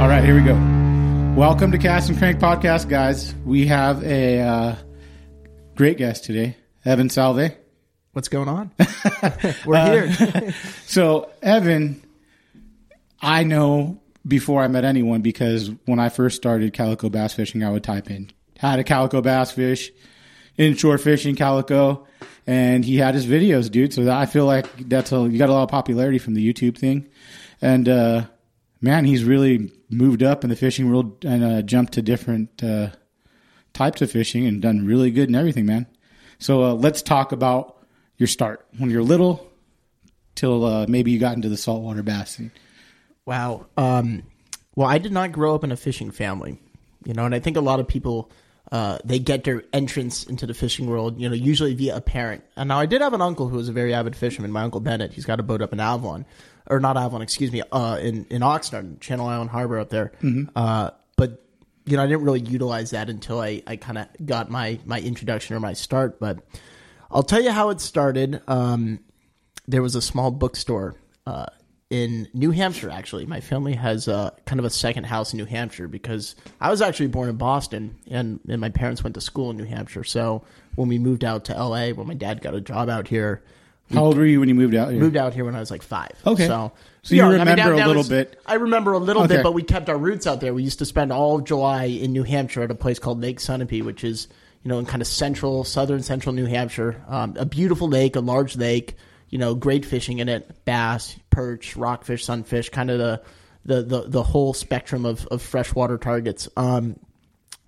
All right, here we go. Welcome to Cast and Crank Podcast, guys. We have a uh, great guest today, Evan Salve. What's going on? We're here. So, Evan, I know before I met anyone because when I first started calico bass fishing, I would type in how to calico bass fish, inshore fishing calico, and he had his videos, dude. So I feel like that's a you got a lot of popularity from the YouTube thing, and uh, man, he's really moved up in the fishing world and uh, jumped to different uh, types of fishing and done really good and everything, man. So uh, let's talk about your start when you're little till uh, maybe you got into the saltwater bass. wow. Um, well, I did not grow up in a fishing family, you know, and I think a lot of people uh, they get their entrance into the fishing world, you know, usually via a parent. And now I did have an uncle who was a very avid fisherman. My uncle Bennett. He's got a boat up in Avalon, or not Avalon, excuse me, uh, in in Oxnard, Channel Island Harbor up there. Uh, but you know, I didn't really utilize that until I, I kind of got my my introduction or my start. But I'll tell you how it started. Um, there was a small bookstore uh, in New Hampshire. Actually, my family has uh, kind of a second house in New Hampshire because I was actually born in Boston, and and my parents went to school in New Hampshire. So when we moved out to L.A., when my dad got a job out here, How old were you when you moved out here? moved out here when I was like five. Okay. so So you young. remember a little bit. I remember a little Okay. bit, but we kept our roots out there. We used to spend all of July in New Hampshire at a place called Lake Sunapee, which is you know in kind of central, southern central New Hampshire. Um, a beautiful lake, a large lake. You know, great fishing in it: bass, perch, rockfish, sunfish, kind of the the the, the whole spectrum of of freshwater targets. Um,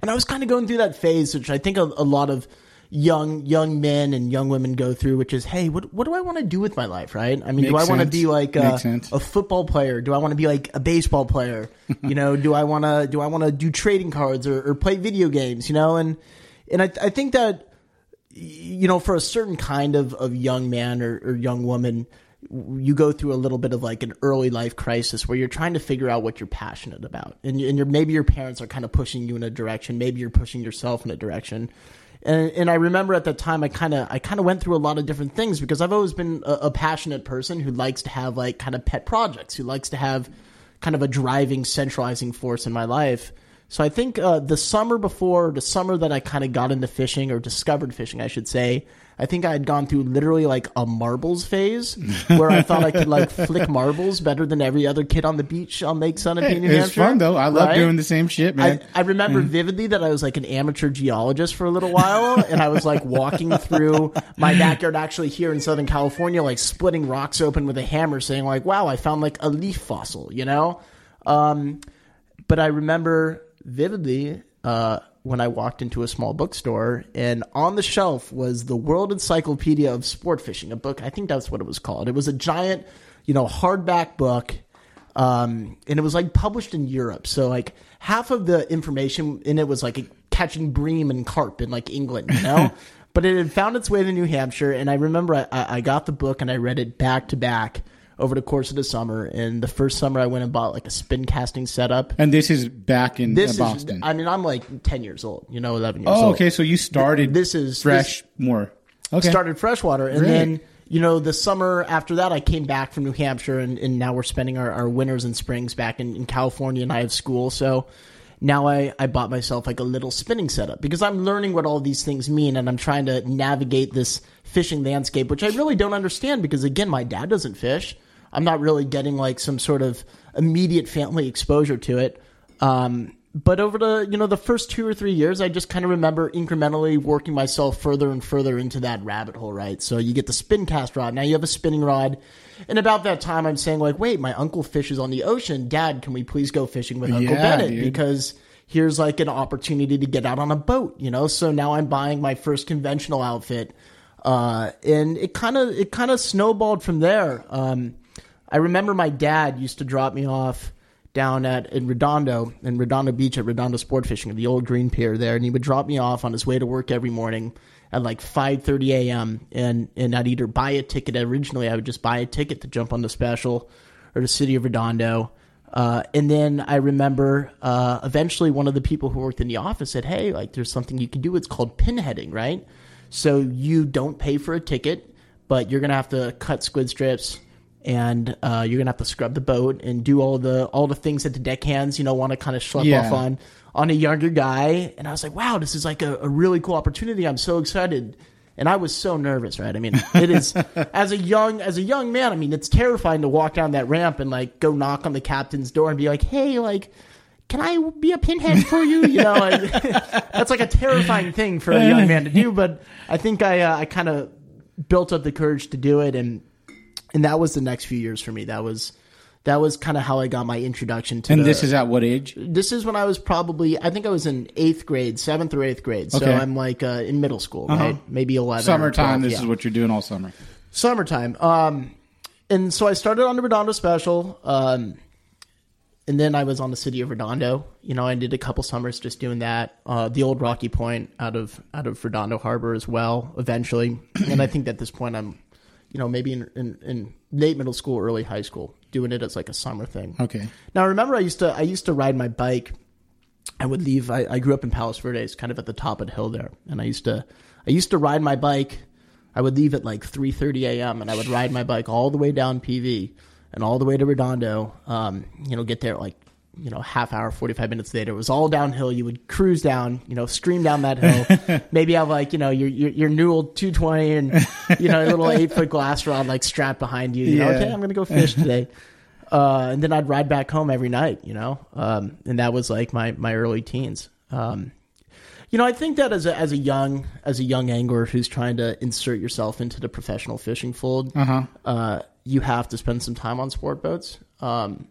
and I was kind of going through that phase, which I think a, a lot of young young men and young women go through, which is, hey, what what do I want to do with my life, right? I mean, do I want to be like a, a football player? Do I want to be like a baseball player? you know, do I want to do I want to do trading cards or, or play video games? You know, and and I I think that you know for a certain kind of of young man or, or young woman you go through a little bit of like an early life crisis where you're trying to figure out what you're passionate about and, and maybe your parents are kind of pushing you in a direction maybe you're pushing yourself in a direction and, and I remember at that time I kind of I kind of went through a lot of different things because I've always been a, a passionate person who likes to have like kind of pet projects who likes to have kind of a driving centralizing force in my life. So I think uh, the summer before, the summer that I kind of got into fishing or discovered fishing, I should say, I think I had gone through literally like a marbles phase where I thought I could like flick marbles better than every other kid on the beach on Lake New It's Hampshire. fun though. I love Right? doing the same shit, man. I, I remember vividly that I was like an amateur geologist for a little while, and I was like walking through my backyard, actually here in Southern California, like splitting rocks open with a hammer, saying like, "Wow, I found like a leaf fossil," you know. Um, but I remember vividly uh, when I walked into a small bookstore, and on the shelf was the World Encyclopedia of Sport Fishing, a book. I think that's what it was called. It was a giant, you know, hardback book um, and it was like published in Europe. So like half of the information in it was like catching bream and carp in like England, you know. but it had found its way to New Hampshire, and I remember I, I I got the book and I read it back to back over the course of the summer. And the first summer, I went and bought like a spin casting setup. and this is back in This uh, is, Boston. I mean, I'm like ten years old, you know, eleven years old. oh, old. okay. So you started This is fresh more. Okay. started freshwater, and Great. then you know the summer after that, I came back from New Hampshire, and, and now we're spending our, our winters and springs back in, in California, and I have school, so. Now I, I bought myself like a little spinning setup because I'm learning what all these things mean and I'm trying to navigate this fishing landscape, which I really don't understand because again, my dad doesn't fish. I'm not really getting like some sort of immediate family exposure to it. Um, but over the you know the first two or three years, I just kind of remember incrementally working myself further and further into that rabbit hole. Right, so you get the spin cast rod. Now you have a spinning rod, and about that time, I'm saying like, wait, my uncle fishes on the ocean. Dad, can we please go fishing with Uncle Yeah, Bennett dude. because here's like an opportunity to get out on a boat. You know, so now I'm buying my first conventional outfit, uh, and it kind of it kind of snowballed from there. Um, I remember my dad used to drop me off down at in Redondo in Redondo Beach at Redondo Sport Fishing at the old green pier there, and he would drop me off on his way to work every morning at like 5:30 a.m. and and I'd either buy a ticket. Originally, I would just buy a ticket to jump on the special or the city of Redondo. Uh, and then I remember uh, eventually one of the people who worked in the office said, "Hey, like there's something you can do. It's called pinheading, right? So you don't pay for a ticket, but you're gonna have to cut squid strips." And uh, you're gonna have to scrub the boat and do all the all the things that the deckhands you know want to kind of schlep Yeah. off on on a younger guy. And I was like, wow, this is like a, a really cool opportunity. I'm so excited. And I was so nervous, right? I mean, it is as a young as a young man. I mean, it's terrifying to walk down that ramp and like go knock on the captain's door and be like, "Hey, like, can I be a pinhead for you?" You know, like, that's like a terrifying thing for a young man to do. But I think I uh, I kind of built up the courage to do it, and and that was the next few years for me. That was that was kind of how I got my introduction to. And the- this is at what age? this is when I was probably I think I was in eighth grade, seventh or eighth grade. So I'm like uh, in middle school, right? Maybe eleven. Summertime. 12, This yeah. is what you're doing all summer. summertime. Um, and so I started on the Redondo special. Um, and then I was on the city of Redondo. You know, I did a couple summers just doing that. Uh, the old Rocky Point out of out of Redondo Harbor as well. Eventually, and I think at this point I'm, you know, maybe in, in, in late middle school, early high school, doing it as like a summer thing. Okay. Now, remember, I used to I used to ride my bike. I would leave. I, I grew up in Palos Verdes, kind of at the top of the hill there, and I used to I used to ride my bike. I would leave at like three thirty a.m. and I would ride my bike all the way down PV and all the way to Redondo. Um, you know, get there at like you know half hour, forty five minutes later. It was all downhill. You would cruise down, you know, stream down that hill. Maybe have like you know your your, your Newell two twenty and you know a little eight foot glass rod like strapped behind you. You know, okay, I'm gonna go fish today. Uh, and then I'd ride back home every night, you know, um, and that was like my my early teens. Um, you know, I think that as a as a young as a young angler who's trying to insert yourself into the professional fishing fold, uh you have to spend some time on sport boats. Um,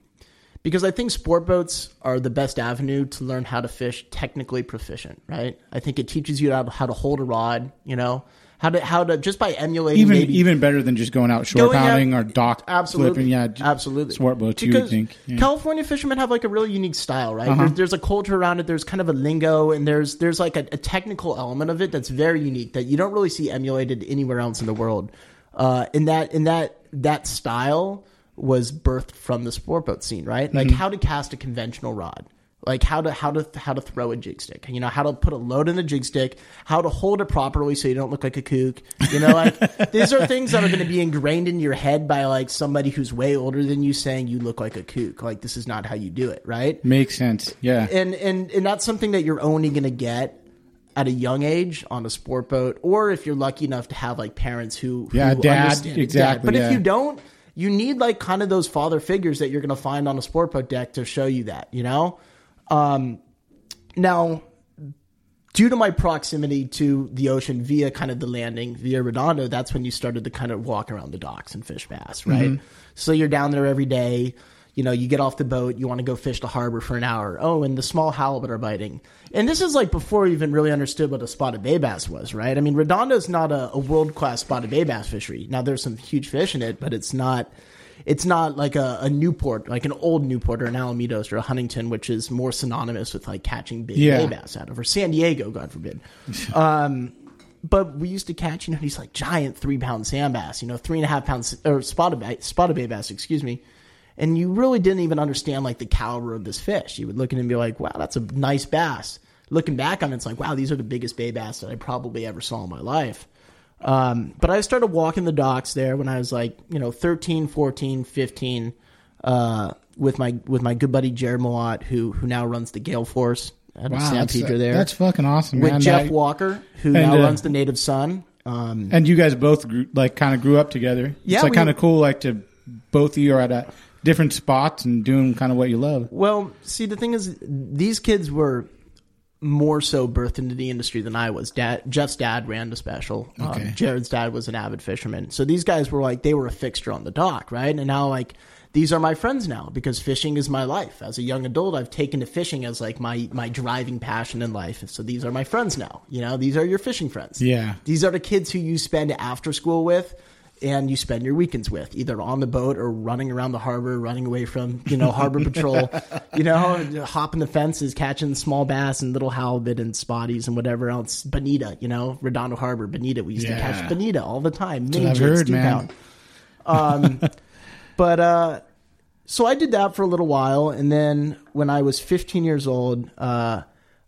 because I think sport boats are the best avenue to learn how to fish technically proficient, right? I think it teaches you how to, how to hold a rod, you know, how to how to just by emulating Even maybe even better than just going out shore Going out- pounding or dock absolutely, flipping. Yeah, absolutely. Sport boats, you would Because think. Yeah. California fishermen have like a really unique style, right? Uh-huh. There's, there's a culture around it. There's kind of a lingo, and there's there's like a, a technical element of it that's very unique that you don't really see emulated anywhere else in the world. Uh, and that in that that style was birthed from the sport boat scene, right? Like Mm-hmm. how to cast a conventional rod. Like how to how to how to throw a jig stick, you know how to put a load in a jig stick, how to hold it properly so you don't look like a kook, you know like these are things that are going to be ingrained in your head by like somebody who's way older than you saying you look like a kook, like this is not how you do it, right? Makes sense. Yeah. and and and that's something that you're only going to get at a young age on a sport boat, or if you're lucky enough to have like parents who Yeah, who dad, exactly, But yeah. if you don't, you need like kind of those father figures that you're going to find on a sport boat deck to show you that, you know. Um, now, due to my proximity to the ocean via kind of the landing via Redondo, that's when you started to kind of walk around the docks and fish bass, right? So you're down there every day. You know, you get off the boat, you want to go fish the harbor for an hour. Oh, and the small halibut are biting. And this is like before you even really understood what a spotted bay bass was, right? I mean, Redondo's not a, a world class spotted bay bass fishery. Now there's some huge fish in it, but it's not it's not like a, a Newport, like an old Newport or an Alamitos or a Huntington, which is more synonymous with like catching big Yeah. bay bass out of, or San Diego, God forbid. um, but we used to catch, you know, these like giant three pound sand bass, you know, three and a half pounds or spotted bay, spotted bay bass, excuse me. And you really didn't even understand like the caliber of this fish. You would look at it and be like, wow, that's a nice bass. Looking back on it, it's like, wow, these are the biggest bay bass that I probably ever saw in my life. Um, but I started walking the docks there when I was like, you know, 13, 14, 15, uh, with my with my good buddy Jared Malott, who who now runs the Gale Force at San that's, Pedro there. that's fucking awesome, with man. Jeff That- Walker, who and, now uh, runs the Native Sun. Um, and you guys both grew, like kind of grew up together. Yeah, it's like we- kind of cool. Like to both of you are at a different spots and doing kind of what you love. Well, see, the thing is, these kids were more so birthed into the industry than I was. Dad, Jeff's dad ran the special. Okay. Um, Jared's dad was an avid fisherman. So these guys were like, they were a fixture on the dock, right? And now, like, these are my friends now because fishing is my life. As a young adult, I've taken to fishing as like my my driving passion in life. So these are my friends now. You know, these are your fishing friends. Yeah. These are the kids who you spend after school with and you spend your weekends with, either on the boat or running around the harbor, running away from, you know, harbor patrol, you know, hopping the fences, catching small bass and little halibut and spotties and whatever else. Bonita, you know, Redondo Harbor, Bonita. We used to catch Bonita all the time. Mini I've heard, man. Um, but, uh, so I did that for a little while, and then when I was 15 years old, uh,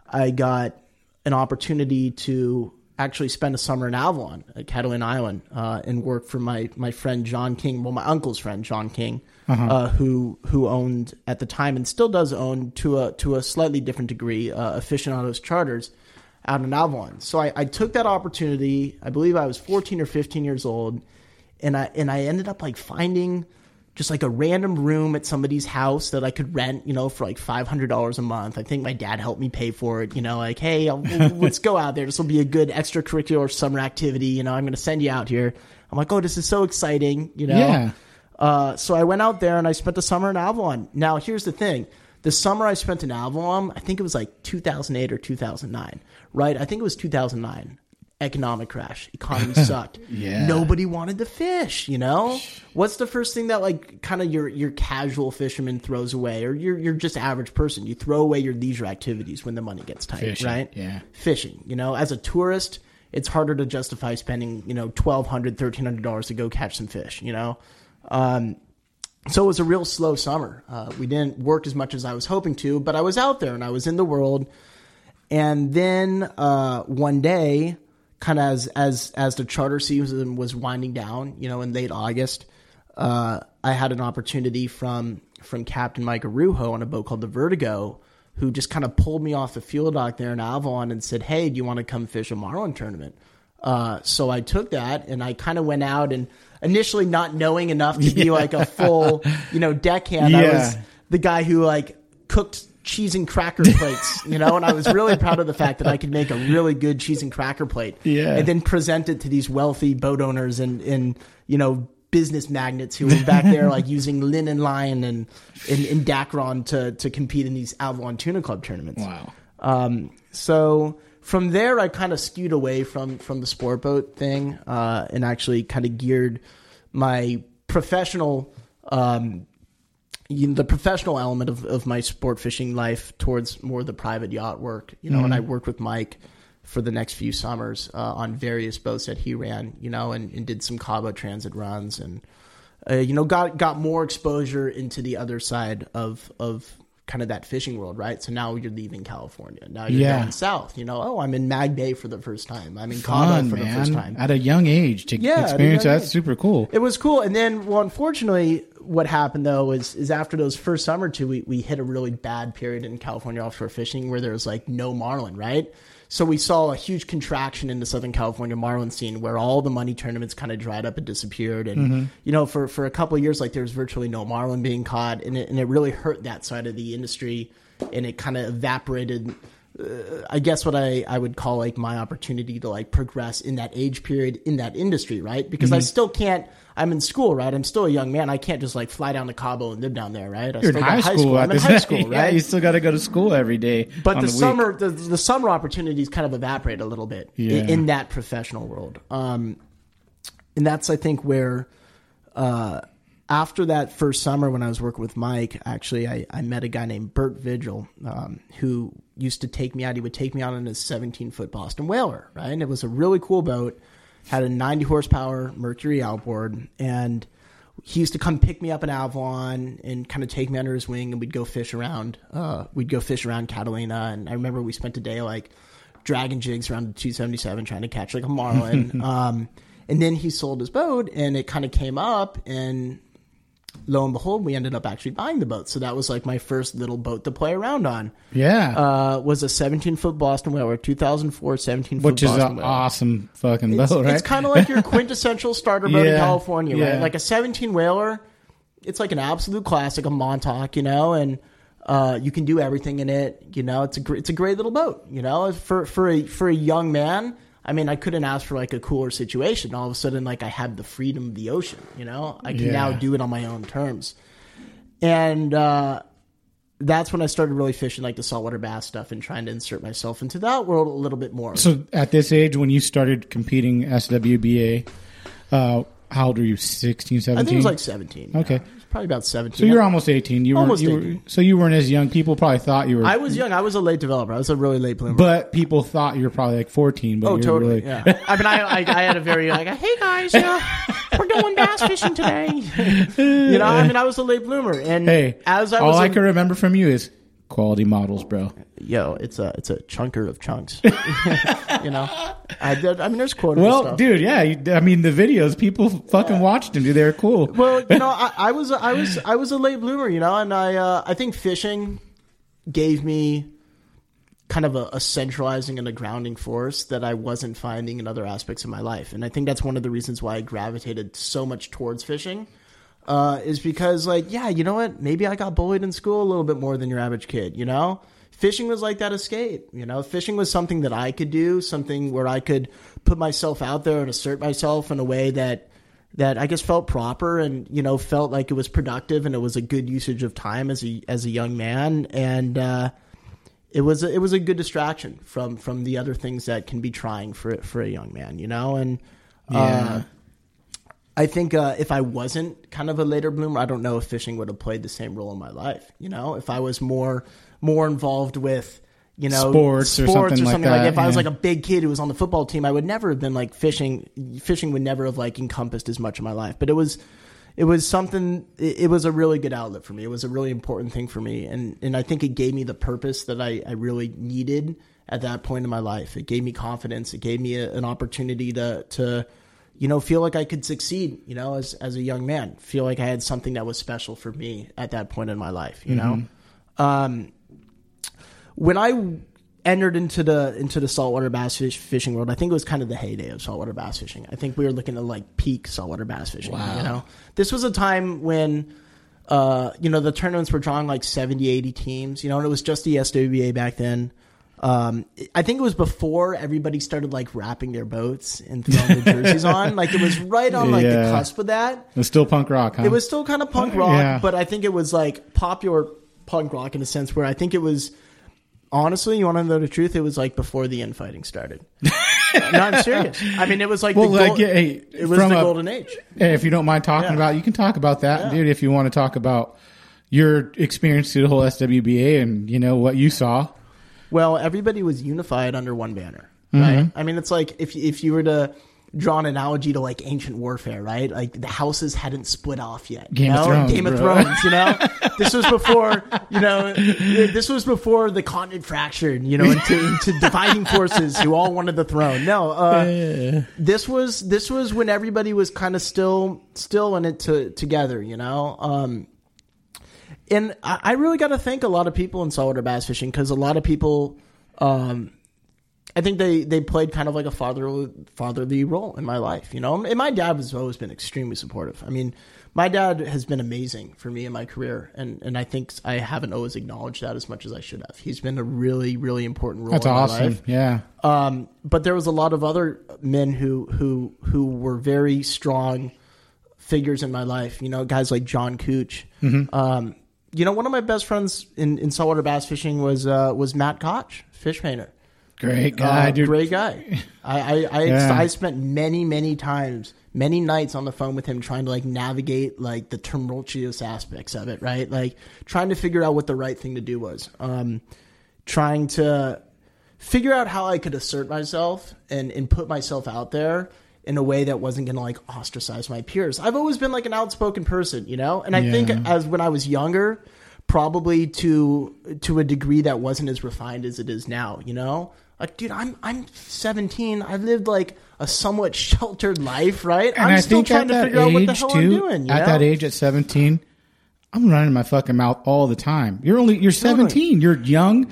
I got an opportunity to actually spend a summer in Avalon at Catalina Island uh, and work for my my friend John King, well, my uncle's friend John King, uh, who who owned at the time and still does own to a to a slightly different degree uh, aficionados charters out in Avalon. So I, I took that opportunity. I believe I was 14 or 15 years old, and I and I ended up like finding just like a random room at somebody's house that I could rent, you know, for like five hundred dollars a month. I think my dad helped me pay for it. You know, like, hey, I'll, let's go out there. This will be a good extracurricular summer activity. You know, I'm going to send you out here. I'm like, oh, this is so exciting. You know, Yeah. uh, so I went out there and I spent the summer in Avalon. Now, here's the thing. The summer I spent in Avalon, I think it was like 2008 or 2009, right? I think it was 2009. Economic crash. Economy sucked. Yeah. Nobody wanted to fish, you know? What's the first thing that like kind of your your casual fisherman throws away or you're you're just average person. You throw away your leisure activities when the money gets tight, Fishing, right? yeah. Fishing, you know, as a tourist, it's harder to justify spending, you know, $1200 $1300 to go catch some fish, you know? Um so it was a real slow summer. Uh, we didn't work as much as I was hoping to, but I was out there and I was in the world. And then uh, one day, kind of as as as the charter season was winding down, you know, in late August, uh, I had an opportunity from from Captain Mike Araujo on a boat called the Vertigo, who just kind of pulled me off the fuel dock there in Avalon and said, "Hey, do you want to come fish a marlin tournament?" Uh, so I took that and I kind of went out and initially not knowing enough to be like a full, you know, deckhand. I was the guy who like cooked cheese and cracker plates, you know, and I was really proud of the fact that I could make a really good cheese and cracker plate. Yeah. And then present it to these wealthy boat owners and, and you know, business magnates who were back there like using linen line and, and, and Dacron to, to compete in these Avalon Tuna Club tournaments. Wow. Um, so from there, I kind of skewed away from from the sport boat thing, uh, and actually kind of geared my professional, um, you know, the professional element of, of my sport fishing life towards more the private yacht work. You know, and I worked with Mike for the next few summers uh, on various boats that he ran. You know, and, and did some Cabo Transit runs and. Uh, you know, got got more exposure into the other side of of kind of that fishing world, right? So now you're leaving California. Now you're Yeah. going south. You know, oh, I'm in Mag Bay for the first time. I'm in Cabo for the first time. At a young age to Yeah, experience that's age. super cool. It was cool. And then, well, unfortunately, what happened though is is after those first summer two, we, we hit a really bad period in California offshore fishing where there was like no marlin, right? So we saw a huge contraction in the Southern California marlin scene where all the money tournaments kind of dried up and disappeared. And, you know, for, for a couple of years, like there was virtually no marlin being caught. And it, and it really hurt that side of the industry. And it kind of evaporated I guess what I, I would call like my opportunity to like progress in that age period in that industry, right? Because Mm-hmm. I still can't. I'm in school, right? I'm still a young man. I can't just like fly down to Cabo and live down there, right? I You're in high got school. I'm in high school, yeah, right? you still got to go to school every day. but the, the summer the, the summer opportunities kind of evaporate a little bit Yeah. in, that professional world um and that's i think where uh after that first summer when i was working with mike actually i, I met a guy named bert vigil um, who used to take me out he would take me out on his 17 foot boston whaler right and it was a really cool boat had a 90 horsepower mercury outboard and he used to come pick me up in Avalon and kind of take me under his wing, and we'd go fish around. Uh, we'd go fish around Catalina, and I remember we spent a day like dragging jigs around the 277 trying to catch like a marlin. um, and then he sold his boat, and it kind of came up, and lo and behold, we ended up actually buying the boat. So that was like my first little boat to play around on. Yeah. Uh, was a 17 foot Boston whaler, 2004 17 foot Which is Boston an whaler. awesome fucking It's, boat, right? it's kind of like your quintessential starter boat in Yeah, California, right? Like a 17 whaler. It's like an absolute classic, a Montauk, you know, and uh, you can do everything in it. You know, it's a gr- it's a great little boat. You know, for for a for a young man. I mean, I couldn't ask for like a cooler situation. All of a sudden, like I had the freedom of the ocean. You know, I can now do it on my own terms, and uh, that's when I started really fishing like the saltwater bass stuff and trying to insert myself into that world a little bit more. so at this age, when you started competing SWBA, uh, how old were you? 16, 17? I think it was like 17. Okay. yeah. Probably about 17. so you're almost 18. You Almost weren't, you 18. Were, so you weren't as young. People probably thought you were. I was young. I was a late developer. I was a really late bloomer. but people thought you were probably like 14. But oh, totally. Really, Yeah. I mean, I, I, I had a very like, hey guys, yeah, we're going bass fishing today. you know, I mean, I was a late bloomer, and Hey, as I all I can remember from you is quality models, bro. Yo, it's a it's a chunker of chunks. you know, I did. I mean, there's quotable Well, stuff. dude, yeah. You, I mean, the videos, people fucking watched them, dude. They're cool. Well, you know, I, I was I was I was a late bloomer, you know, and I uh, I think fishing gave me kind of a, a centralizing and a grounding force that I wasn't finding in other aspects of my life, and I think that's one of the reasons why I gravitated so much towards fishing. Uh, is because like yeah, you know what? Maybe I got bullied in school a little bit more than your average kid. You know, fishing was like that escape. You know, fishing was something that I could do, something where I could put myself out there and assert myself in a way that that I guess felt proper and you know felt like it was productive and it was a good usage of time as a as a young man and uh, it was a, it was a good distraction from from the other things that can be trying for for a young man you know and uh, Yeah. I think uh, if I wasn't kind of a later bloomer, I don't know if fishing would have played the same role in my life. You know, if I was more more involved with you know Sports sports or something like that, If I was like a big kid who was on the football team, I would never have been like fishing. Fishing would never have like encompassed as much of my life. But it was it was something. It, it was a really good outlet for me. It was a really important thing for me, and and I think it gave me the purpose that I I really needed at that point in my life. It gave me confidence. It gave me a, an opportunity to to you know, feel like I could succeed, you know, as as a young man. Feel like I had something that was special for me at that point in my life, you know. Um, when I entered into the into the saltwater bass fish, fishing world, I think it was kind of the heyday of saltwater bass fishing. I think we were looking at like peak saltwater bass fishing. You know, this was a time when. Uh, you know, the tournaments were drawing like 70, 80 teams, you know, and it was just the SWBA back then. Um, I think it was before everybody started like wrapping their boats and throwing their jerseys on. Like it was right on like the cusp of that. It was still punk rock, huh? It was still kind of punk rock, Yeah. but I think it was like popular punk rock in a sense where I think it was honestly, you want to know the truth, it was like before the infighting started. no, I'm serious. I mean, it was like Well, the like, gold- hey, it was from the a- golden age. Hey, if you don't mind talking Yeah. about, you can talk about that, Yeah. dude. If you want to talk about your experience through the whole SWBA and you know what you saw. Well, everybody was unified under one banner, Mm-hmm. right? I mean, it's like if if you were to draw an analogy to like ancient warfare, right? Like the houses hadn't split off yet. you Game of know? Thrones, Game of bro. Thrones. You know, this was before you know, this was before the continent fractured. You know, into, into dividing forces who all wanted the throne. No, uh, this was this was when everybody was kind of still still in it to, together. You know. Um, and I, I really got to thank a lot of people in saltwater bass fishing because a lot of people, um, I think they, they played kind of like a fatherly fatherly role in my life, you know. And my dad has always been extremely supportive. I mean, my dad has been amazing for me in my career, and, and I think I haven't always acknowledged that as much as I should have. He's been a really really important role. That's in my awesome. life. Yeah. Um, but there was a lot of other men who who who were very strong figures in my life. You know, guys like John Cooch. Mm-hmm. Um, you know, one of my best friends in, in saltwater bass fishing was uh, was Matt Koch, fish painter. Great guy, Uh, dude. great guy. I I I, Yeah. I spent many many times, many nights on the phone with him trying to like navigate like the tumultuous aspects of it, right? Like trying to figure out what the right thing to do was. Um, trying to figure out how I could assert myself and and put myself out there in a way that wasn't going to like ostracize my peers. I've always been like an outspoken person, you know? And I think as when I was younger, probably to to a degree that wasn't as refined as it is now. You know, like dude, I'm I'm 17. I've lived like a somewhat sheltered life, right? And I'm I still think trying to figure out what the age hell too, I'm doing. You at know? that age, at seventeen, I'm running my fucking mouth all the time. You're only you're seventeen. You're young,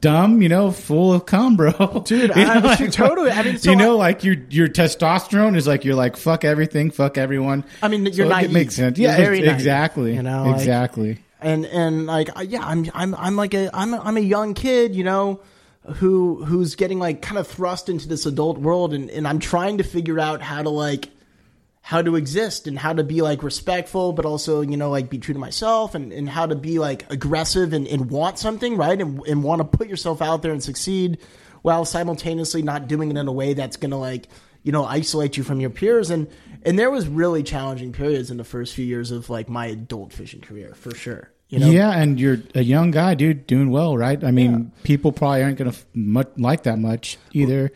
dumb, you know, full of cum, bro. Dude, you I- know, I- totally. I mean, so you know, I- like your your testosterone is like you're like fuck everything, fuck everyone. I mean, So you're it naive. makes sense. Yeah, naive, exactly. you know, like- exactly. and and like yeah i'm i'm i'm like a i'm a, I'm a young kid you know who who's getting like kind of thrust into this adult world and and i'm trying to figure out how to like how to exist and how to be like respectful but also you know like be true to myself and and how to be like aggressive and, and want something right and, and want to put yourself out there and succeed while simultaneously not doing it in a way that's gonna like you know isolate you from your peers and and there was really challenging periods in the first few years of like my adult fishing career for sure you know yeah, and you're a young guy, dude, doing well, right? I mean, people probably aren't going to much like that much either.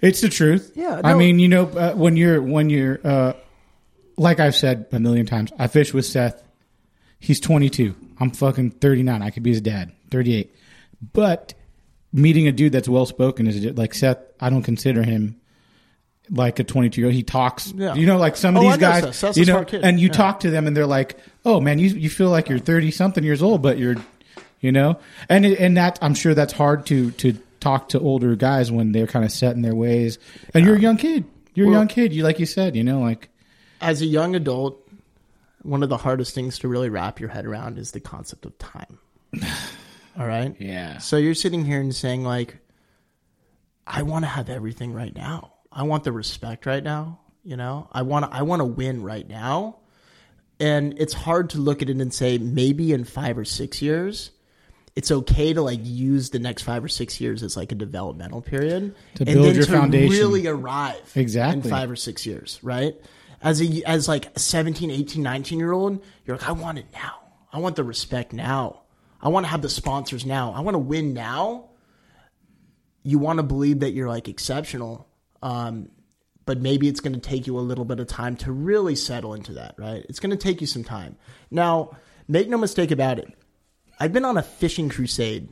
It's the truth. Yeah, I mean, you know, uh, when you're when you're uh, like I've said a million times, I fish with Seth. He's 22. I'm fucking 39. I could be his dad, 38. But meeting a dude that's well spoken is like Seth. I don't consider him like a 22 year old. He talks, Yeah. you know, like some of Oh, I these know guys, Seth. Seth's you a know, smart kid. and you Yeah. talk to them and they're like, oh man, you, you feel like you're 30 something years old, but you're, you know, and, and that, I'm sure that's hard to, to talk to older guys when they're kind of set in their ways. And you're a young kid. You're a young kid. You, like you said, you know, like, as a young adult, one of the hardest things to really wrap your head around is the concept of time. All right? Yeah. So you're sitting here and saying, like, I want to have everything right now. I want the respect right now. You know, I want to, I want to win right now. And it's hard to look at it and say, maybe in five or six years, it's okay to like use the next five or six years as like a developmental period To and build then your to foundation. really arrive exactly in five or six years, right? As a as like a 17, 18, 19 year old, you're like, I want it now. I want the respect now. I want to have the sponsors now. I want to win now. You want to believe that you're like exceptional, um, but maybe it's going to take you a little bit of time to really settle into that, right? It's going to take you some time. Now, make no mistake about it. I've been on a fishing crusade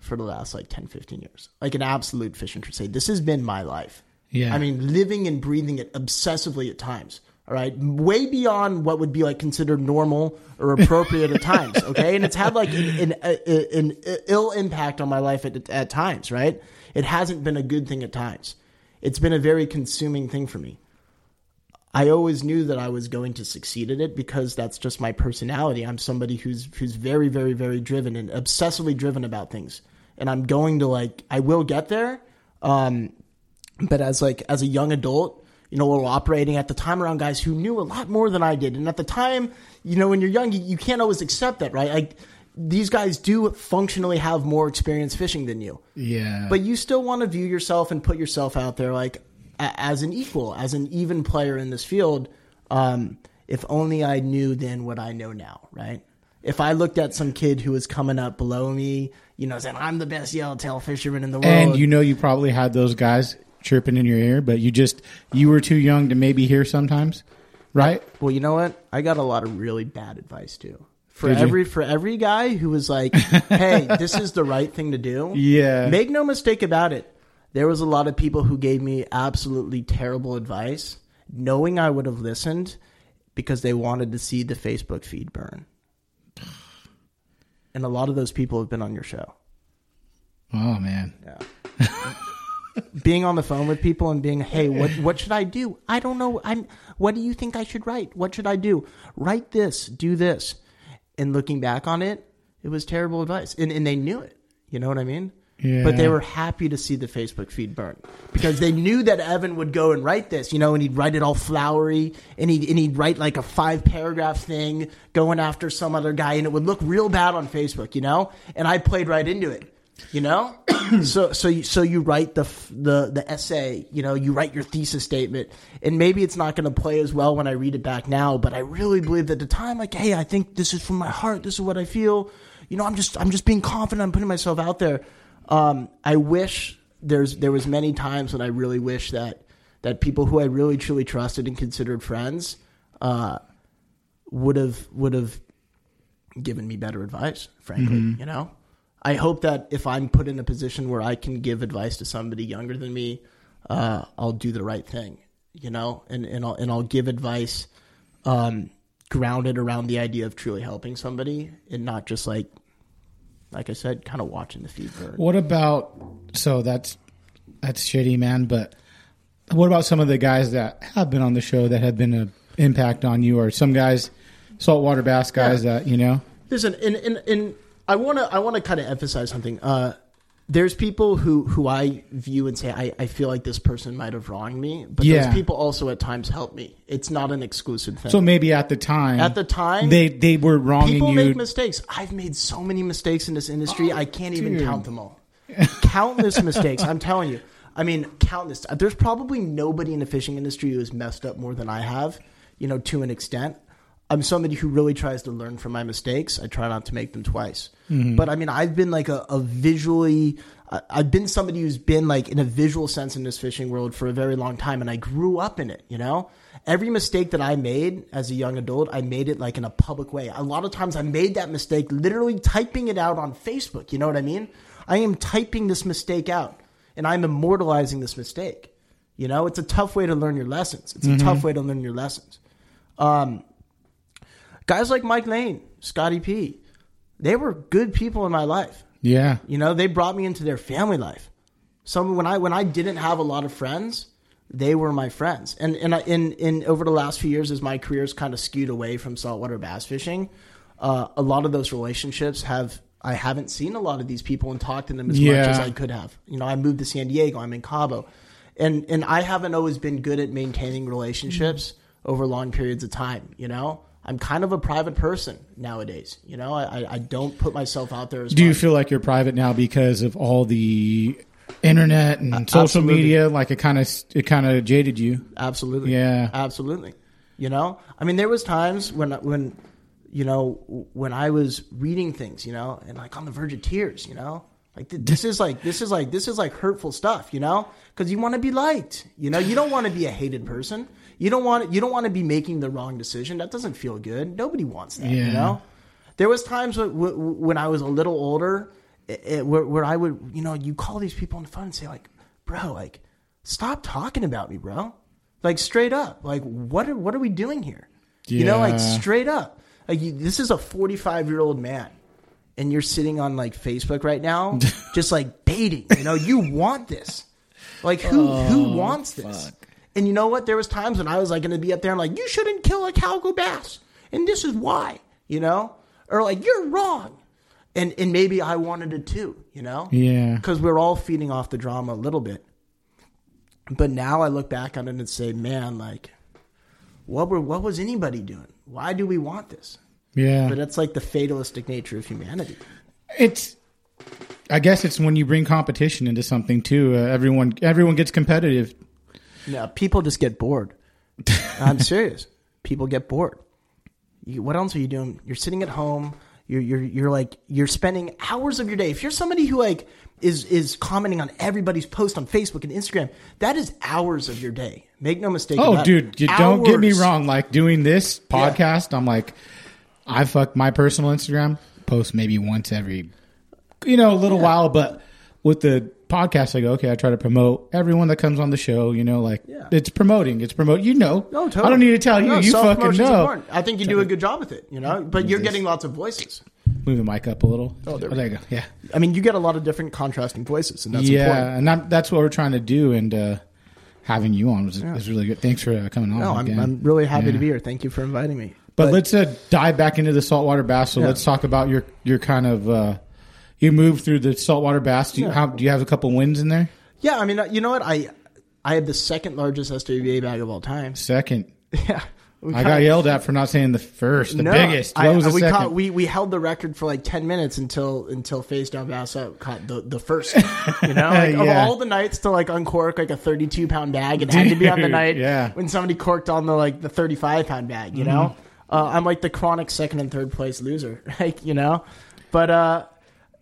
for the last like 10, 15 years. Like an absolute fishing crusade. This has been my life. Yeah. I mean, living and breathing it obsessively at times. All right. Way beyond what would be like considered normal or appropriate at times. Okay. And it's had like an, an, an, ill impact on my life at, at times, right? It hasn't been a good thing at times. It's been a very consuming thing for me. I always knew that I was going to succeed at it because that's just my personality. I'm somebody who's who's very very very driven and obsessively driven about things. And I'm going to like I will get there. Um but as like as a young adult, you know, we're operating at the time around guys who knew a lot more than I did. And at the time, you know, when you're young, you, you can't always accept that, right? Like these guys do functionally have more experience fishing than you yeah. but you still want to view yourself and put yourself out there like a, as an equal, as an even player in this field. Um, if only I knew then what I know now, right? If I looked at some kid who was coming up below me, you know, saying I'm the best yellowtail fisherman in the world, and you know, you probably had those guys chirping in your ear, but you just, you were too young to maybe hear sometimes, right? Well, you know what? I got a lot of really bad advice too. For Did you? every for every guy who was like, "Hey, this is the right thing to do." Yeah. Make no mistake about it. There was a lot of people who gave me absolutely terrible advice, knowing I would have listened because they wanted to see the Facebook feed burn. And a lot of those people have been on your show. Oh man. being on the phone with people and being, hey, what what should I do? I don't know. I'm. What do you think I should write? What should I do? Write this. Do this. And looking back on it, it was terrible advice, and and they knew it. You know what I mean? Yeah. But they were happy to see the Facebook feed burn because they knew that Evan would go and write this, you know, and he'd write it all flowery, and he'd and he'd write like a five paragraph thing going after some other guy, and it would look real bad on Facebook, you know. And I played right into it, you know. so so you, so you write the the the essay, you know, you write your thesis statement, and maybe it's not going to play as well when I read it back now, but I really believed at the time, like, hey, I think this is from my heart. This is what I feel. You know, I'm just I'm just being confident. I'm putting myself out there. Um, I wish there's there was many times when I really wish that that people who I really truly trusted and considered friends uh, would have would have given me better advice, frankly, you know? I hope that if I'm put in a position where I can give advice to somebody younger than me, uh, I'll do the right thing, you know, and, and I'll and I'll give advice um, grounded around the idea of truly helping somebody and not just like like I said, kind of watching the feed burn. What about so that's that's shitty, man. But what about some of the guys that have been on the show that have been an impact on you, or some guys, saltwater bass guys that you know? Listen, and and, and I want to I want to kind of emphasize something. Uh, there's people who who I view and say I, I feel like this person might have wronged me, but Yeah. those people also at times help me. It's not an exclusive thing. So maybe at the time, At the time, they they were wronging people you. make mistakes. I've made so many mistakes in this industry. I can't even Oh, count them all. countless mistakes. I'm telling you. I mean, countless. There's probably nobody in the fishing industry who has messed up more than I have. You know, to an extent. I'm somebody who really tries to learn from my mistakes. I try not to make them twice. Mm-hmm. But I mean, I've been like a, a visually. I- I've been somebody who's been like in a visual sense in this fishing world for a very long time, and I grew up in it. You know, every mistake that I made as a young adult, I made it like in a public way. A lot of times, I made that mistake literally typing it out on Facebook. You know what I mean? I am typing this mistake out, and I'm immortalizing this mistake. You know, it's a tough way to learn your lessons. It's a tough way to learn your lessons. Um, guys like Mike Lane, Scotty P, they were good people in my life. yeah, You know, they brought me into their family life. Some when I when I didn't have a lot of friends, they were my friends. And and I, in in over the last few years, as my career's kind of skewed away from saltwater bass fishing, uh, a lot of those relationships have. I haven't seen a lot of these people and talked to them as much as I could have. You know, I moved to San Diego. I'm in Cabo, and and I haven't always been good at maintaining relationships over long periods of time. You know, I'm kind of a private person nowadays. You know, I I, don't put myself out there as Do you feel like you're private now because of all the internet and social absolutely. media? Like it kind of it kind of jaded you. Absolutely. Yeah. Absolutely. You know, I mean, there was times when when you know when I was reading things, you know, and like on the verge of tears, you know, like this is like this is like this is like hurtful stuff, you know, because you want to be liked, you know, you don't want to be a hated person. You don't want you don't want to be making the wrong decision. That doesn't feel good. Nobody wants that, Yeah. you know. There was times when, when I was a little older, it, it- where, where I would, you know, you call these people on the phone and say like, "Bro, like, stop talking about me, bro." Like straight up, like what are what are we doing here? You know, like straight up. Like you, this is a forty five year old man, and you're sitting on like Facebook right now, just like baiting. You know, you want this. Like who who oh, wants this? And you know what? There was times when I was like going to be up there and like, you shouldn't kill a calico bass, and this is why. You know, or like you're wrong, and and maybe I wanted it too. You know, Yeah. because we're all feeding off the drama a little bit. But now I look back on it and say, man, like, what were what was anybody doing? Why do we want this? Yeah. But that's like the fatalistic nature of humanity. It's I guess it's when you bring competition into something too. Uh, everyone everyone gets competitive. Yeah, people just get bored. I'm serious. People get bored. You, what else are you doing? You're sitting at home. You're you're you're like you're spending hours of your day. If you're somebody who like is is commenting on everybody's post on Facebook and Instagram, that is hours of your day. Make no mistake. Oh, dude, you don't get me wrong. Like doing this podcast, I'm like, I fuck my personal Instagram post maybe once every, you know, a little while. But with the podcast, I go, okay, I try to promote everyone that comes on the show. You know, like Yeah. it's promoting, it's promote. You know, No, totally. I don't need to tell you. No, you fucking know. important. I think you do a good job with it. You know, but you're getting lots of voices. Move the mic up a little. Oh, there there, we you go. Yeah, I mean, you get a lot of different contrasting voices, and that's yeah, important. and I'm, that's what we're trying to do. And uh, having you on was, is really good. Thanks for uh, coming on. No, I'm. I'm really happy Yeah. to be here. Thank you for inviting me. But, let's uh, dive back into the saltwater bass. So Yeah. let's talk about your your kind of uh, you moved through the saltwater bass. Do you, Yeah. how, do you have a couple wins in there? Yeah, I mean, uh, you know what? I I have the second largest SWBA bag of all time. Second, Yeah, we I got yelled at for not saying the first, the No, biggest. What I- was the we second? Caught, we we held the record for like ten minutes until until face down bass out caught the the first. You know, like of all the nights to like uncork like a thirty two pound bag, it had to be on the night yeah. when somebody corked on the like the thirty five pound bag. You know, Mm-hmm. Uh, I'm like the chronic second and third place loser, like you know, but uh.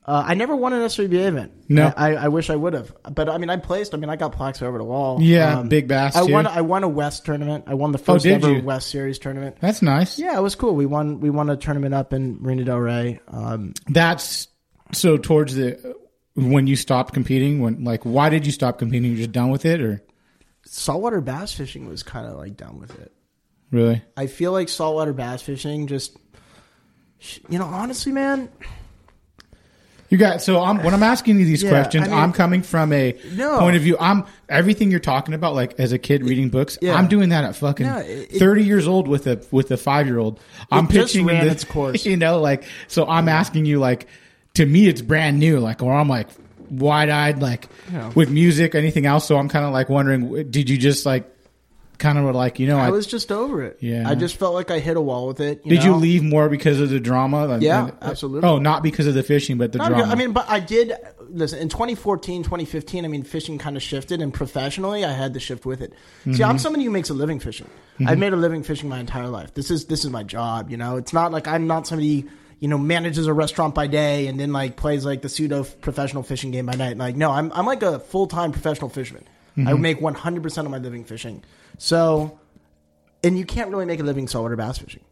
Uh, I never won an SWBA event. No. I, I wish I would have. But I mean, I placed. I mean, I got plaques over the wall. Yeah, Um, big bass, I too. won. I won a West tournament. I won the first did ever you? West Series tournament. That's nice. Yeah, it was cool. We won. We won a tournament up in Marina Del Rey. Um, That's so towards the when you stopped competing. When like, why did you stop competing? You're just done with it, or saltwater bass fishing was kind of like done with it. Really? I feel like saltwater bass fishing just, you know, honestly, man. You got so I'm when I'm asking you these Yeah, questions, I mean- I'm coming from a No. point of view. I'm everything you're talking about, like as a kid reading books. Yeah. I'm doing that at fucking No, it- it- 30 years old with a with a five year old. I'm pitching the, its course. You know, like so I'm asking you like to me it's brand new, like or I'm like wide eyed, like Yeah. with music, anything else. So I'm kind of like wondering, did you just like kind of like you know, I I, was just over it. Yeah. I just felt like I hit a wall with it. did you leave more because of the drama? Like, Yeah, like- absolutely. Oh, not because of the fishing, but the Not drama. because- I mean, but I did listen in 2014, 2015. I mean, fishing kind of shifted, and professionally, I had to shift with it. See, Mm-hmm. I'm somebody who makes a living fishing. I've made a living fishing my entire life. This is this is my job. You know, it's not like I'm not somebody you know manages a restaurant by day and then like plays like the pseudo professional fishing game by night. Like, no, I'm I'm like a full time professional fisherman. I Mm-hmm. make 100 percent of my living fishing. So, and you can't really make a living saltwater bass fishing.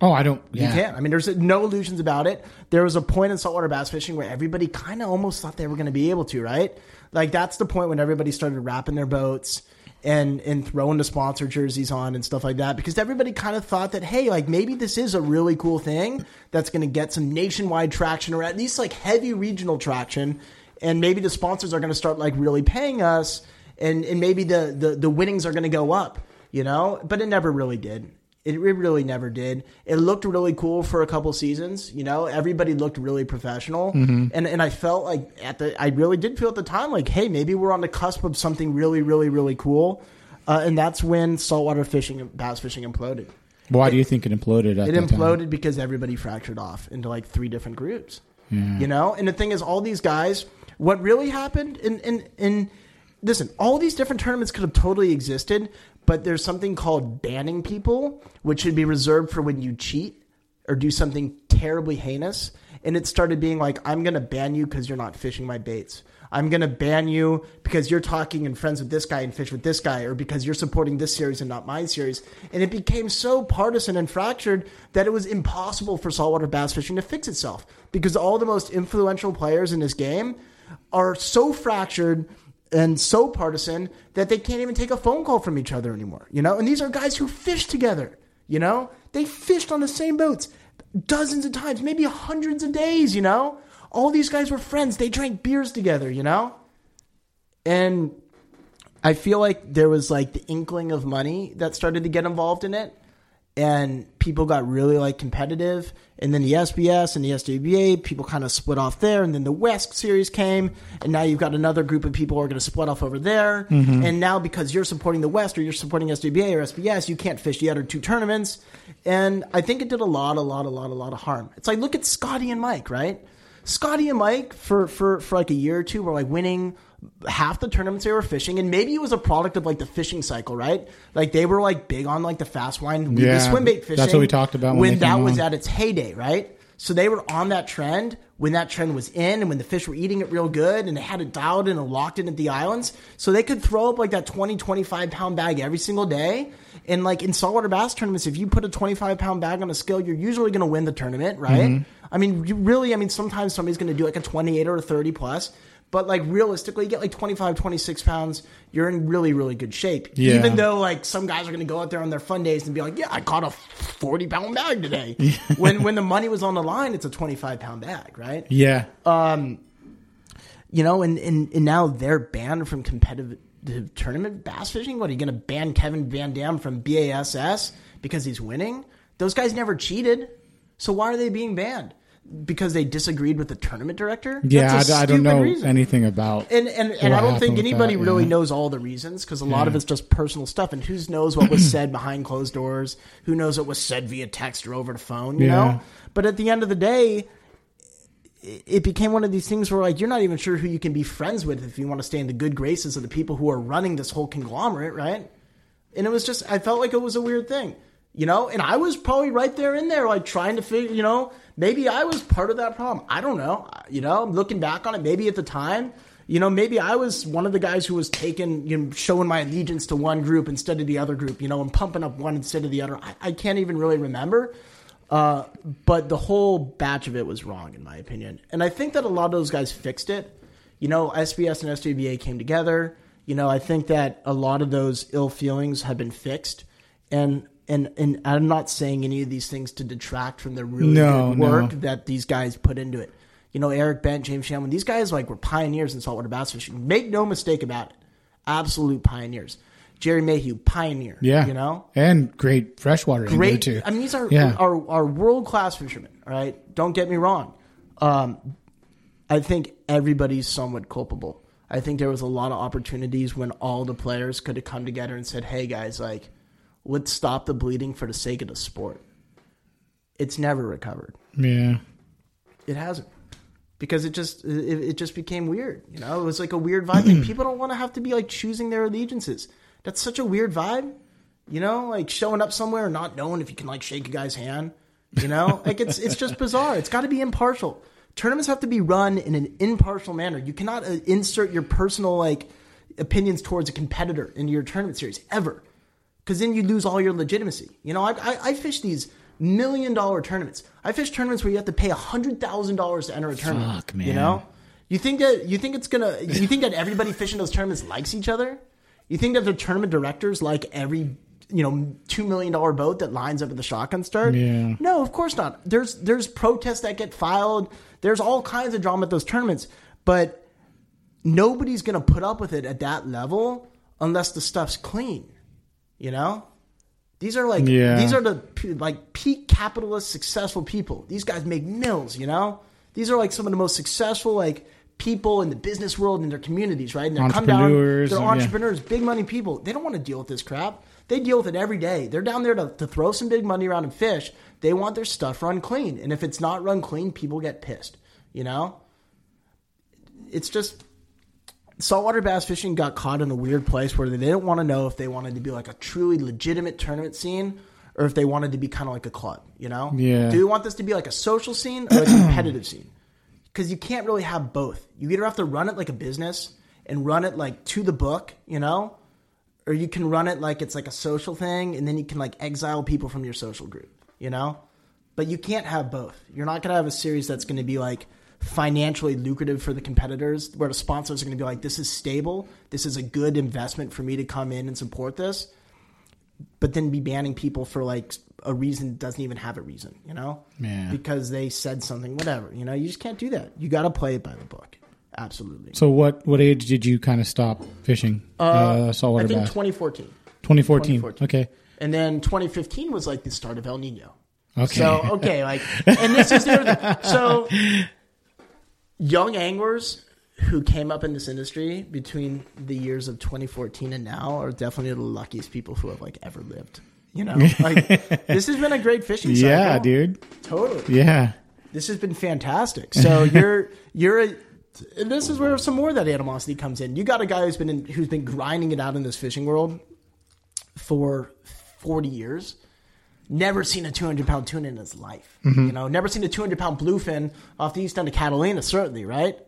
oh, I don't. Yeah. You can't. I mean, there's no illusions about it. There was a point in saltwater bass fishing where everybody kind of almost thought they were going to be able to, right? Like that's the point when everybody started wrapping their boats and and throwing the sponsor jerseys on and stuff like that because everybody kind of thought that hey, like maybe this is a really cool thing that's going to get some nationwide traction or at least like heavy regional traction, and maybe the sponsors are going to start like really paying us, and and maybe the the, the winnings are going to go up, you know. But it never really did. It, it really never did. It looked really cool for a couple seasons. You know, everybody looked really professional, and and I felt like at the I really did feel at the time like, hey, maybe we're on the cusp of something really, really, really cool, uh, and that's when saltwater fishing, and bass fishing imploded. Why do you think it imploded? At It that time? imploded because everybody fractured off into like three different groups. You know, and the thing is, all these guys, what really happened, and and and listen, all these different tournaments could have totally existed, but there's something called banning people, which should be reserved for when you cheat or do something terribly heinous. And it started being like, I'm going to ban you because you're not fishing my baits. I'm going to ban you because you're talking and friends with this guy and fish with this guy, or because you're supporting this series and not my series. And it became so partisan and fractured that it was impossible for saltwater bass fishing to fix itself because all the most influential players in this game are so fractured and so partisan that they can't even take a phone call from each other anymore. You know, and these are guys who fish together. You know, they fished on the same boats dozens of times, maybe hundreds of days. You know, all these guys were friends. They drank beers together. You know, and I feel like there was like the inkling of money that started to get involved in it. And people got really like competitive, and then the SBS and the SWBA people kind of split off there, and then the West series came, and now you've got another group of people who are going to split off over there, mm-hmm. and now because you're supporting the West or you're supporting SWBA or SBS, you can't fish the other two tournaments, and I think it did a lot, a lot, a lot, a lot of harm. It's like look at Scotty and Mike, right? Scotty and Mike for for for like a year or two were like winning half the tournaments they were fishing, and maybe it was a product of like the fishing cycle, right? Like they were like big on like the fast wind, the Yeah, swim bait fishing. that's what we talked about when when, that was on. at its heyday, right? So they were on that trend when that trend was in, and when the fish were eating it real good, and they had it dialed in and locked in at the islands, so they could throw up like that 20, 25 pound bag every single day. And like in saltwater bass tournaments, if you put a 25 pound bag on a scale, you're usually going to win the tournament, right? Mm-hmm. I mean, you really, I mean, sometimes somebody's going to do like a 28 or a 30 plus, but like realistically, you get like 25, 26 pounds, you're in really, really good shape. Yeah. Even though like some guys are going to go out there on their fun days and be like, yeah, I caught a 40 pound bag today. when, when the money was on the line, it's a 25 pound bag, right? Yeah. Um, you know, and, and, and now they're banned from competitive tournament bass fishing. What are you going to ban Kevin Van Dam from BASS because he's winning? Those guys never cheated. So why are they being banned? Because they disagreed with the tournament director? yeah. I, I, don't know reason. anything about. And and, and I don't think anybody that, really yeah. knows all the reasons because a lot of it's just personal stuff. And who knows what was said behind closed doors? Who knows what was said via text or over the phone? You Yeah. know. But at the end of the day, it became one of these things where like you're not even sure who you can be friends with if you want to stay in the good graces of the people who are running this whole conglomerate, right? And it was just I felt like it was a weird thing. You know, and I was probably right there in there, like trying to figure, you know, maybe I was part of that problem. I don't know. You know, looking back on it, maybe at the time, you know, maybe I was one of the guys who was taking, you know, showing my allegiance to one group instead of the other group, you know, and pumping up one instead of the other. I, I can't even really remember. Uh, but the whole batch of it was wrong, in my opinion. And I think that a lot of those guys fixed it. You know, SBS and SWBA came together. You know, I think that a lot of those ill feelings have been fixed. And and and I'm not saying any of these things to detract from the really No, good work no. that these guys put into it. You know, Eric Bent, James Shamlin, these guys like were pioneers in saltwater bass fishing. Make no mistake about it. Absolute pioneers. Jerry Mayhew, pioneer. Yeah. You know? and great freshwater Great. too. I mean, these are Yeah. are, are world class fishermen, Right? Don't get me wrong. Um, I think everybody's somewhat culpable. I think there was a lot of opportunities when all the players could have come together and said, "Hey guys, like, let's stop the bleeding for the sake of the sport." It's never recovered. yeah. It hasn't because it just it, it just became weird. You know, it was like a weird vibe. thing. People don't want to have to be like choosing their allegiances. That's such a weird vibe. You know, like showing up somewhere and not knowing if you can like shake a guy's hand. You know, like it's it's just bizarre. It's got to be impartial. Tournaments have to be run in an impartial manner. You cannot uh, insert your personal like opinions towards a competitor into your tournament series ever because then you lose all your legitimacy. You know, I, I, I fish these million dollar tournaments. I fish tournaments where you have to pay hundred thousand dollars to enter a tournament. Fuck, man. You know, you think that you think it's gonna you think that everybody fishing those tournaments likes each other. You think that the tournament directors like every you know two million dollar boat that lines up at the shotgun start? Yeah. No, of course not. There's there's protests that get filed. There's all kinds of drama at those tournaments, but nobody's gonna put up with it at that level unless the stuff's clean. You know, these are like Yeah. these are the like peak capitalist successful people. These guys make mills. You know, these are like some of the most successful like people in the business world in their communities, right? And they're come down, Entrepreneurs, they're yeah. entrepreneurs, big money people. They don't want to deal with this crap. They deal with it every day. They're down there to, to throw some big money around and fish. They want their stuff run clean, and if it's not run clean, people get pissed. You know, it's just saltwater bass fishing got caught in a weird place where they didn't want to know if they wanted to be like a truly legitimate tournament scene or if they wanted to be kind of like a club, you know? Yeah. Do we want this to be like a social scene or a competitive scene? Because you can't really have both. You either have to run it like a business and run it like to the book, you know? Or you can run it like it's like a social thing and then you can like exile people from your social group, you know? But you can't have both. You're not going to have a series that's going to be like financially lucrative for the competitors, where the sponsors are going to be like, this is stable. This is a good investment for me to come in and support this. But then be banning people for like a reason doesn't even have a reason, you know? Yeah. Because they said something, whatever. You know, you just can't do that. You got to play it by the book. Absolutely. So what what age did you kind of stop fishing uh, I saltwater think bass? 2014. 2014. 2014. Okay. And then 2015 was like the start of El Nino. Okay. So okay, like, and this is the other thing. So, young anglers who came up in this industry between the years of 2014 and now are definitely the luckiest people who have like ever lived. You know, like this has been a great fishing cycle. yeah, dude. totally. Yeah. This has been fantastic. So you're you're a, this is where some more of that animosity comes in. You got a guy who's been in, who's been grinding it out in this fishing world for 40 years. Never seen a 200 pound tuna in his life. You know, never seen a 200 pound bluefin off the east end of Catalina, certainly, right?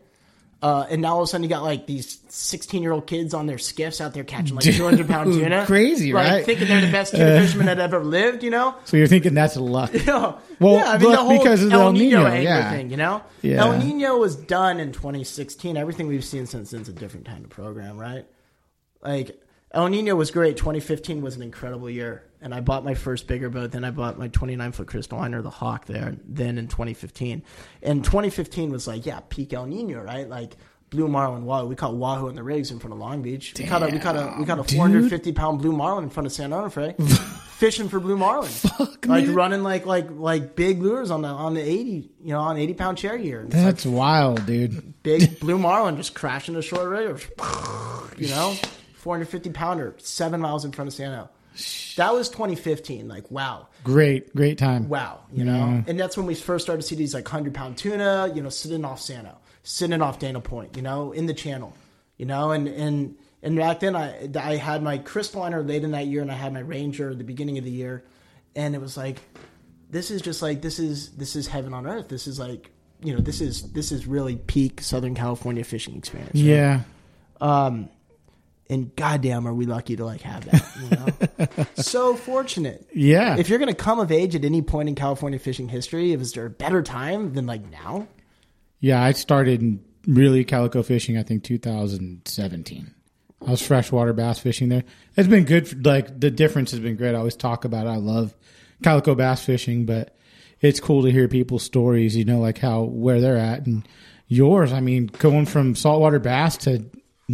Uh, and now all of a sudden you got like these 16 year old kids on their skiffs out there catching like 200 pound tuna. crazy, like, right? Thinking they're the best tuna fishermen that ever lived, you know? So you're thinking that's luck. No. Well, yeah, I mean, the whole because of the El El Nino, Niño, yeah. thing, you know? Yeah. El Nino was done in 2016. Everything we've seen since then's a different kind of program, right? Like, El Nino was great. 2015 was an incredible year. And I bought my first bigger boat. Then I bought my 29 foot Crystaliner, the Hawk, there. Then in 2015. And 2015 was like, yeah, peak El Nino, right? Like, blue marlin wahoo. We caught wahoo in the rigs in front of Long Beach. we caught a we caught a we caught a 450 pound blue marlin in front of San Onofre, fishing for blue marlin. like man. running like like like big lures on the on the 80 you know on 80 pound chair gear. It's like That's wild, dude. big blue marlin just crashing the short rig, you know, 450 pounder, seven miles in front of Sano. That was 2015. Like wow, Great, great time. wow, you know, and that's when we first started to see these like hundred pound tuna, you know, sitting off Sano, sitting off Dana Point, you know, in the channel, you know, and and and back then I I had my Crystaliner late in that year, and I had my Ranger at the beginning of the year, and it was like, this is just like this is this is heaven on earth. This is like you know this is this is really peak Southern California fishing experience. right? Yeah. Um, and goddamn, are we lucky to like have that? You know, so fortunate. Yeah. If you're gonna come of age at any point in California fishing history, is there a better time than like now? Yeah, I started really calico fishing. I think 2017. I was freshwater bass fishing there. It's been good. For, like the difference has been great. I always talk about. It. I love calico bass fishing, but it's cool to hear people's stories. You know, like how where they're at and yours. I mean, going from saltwater bass to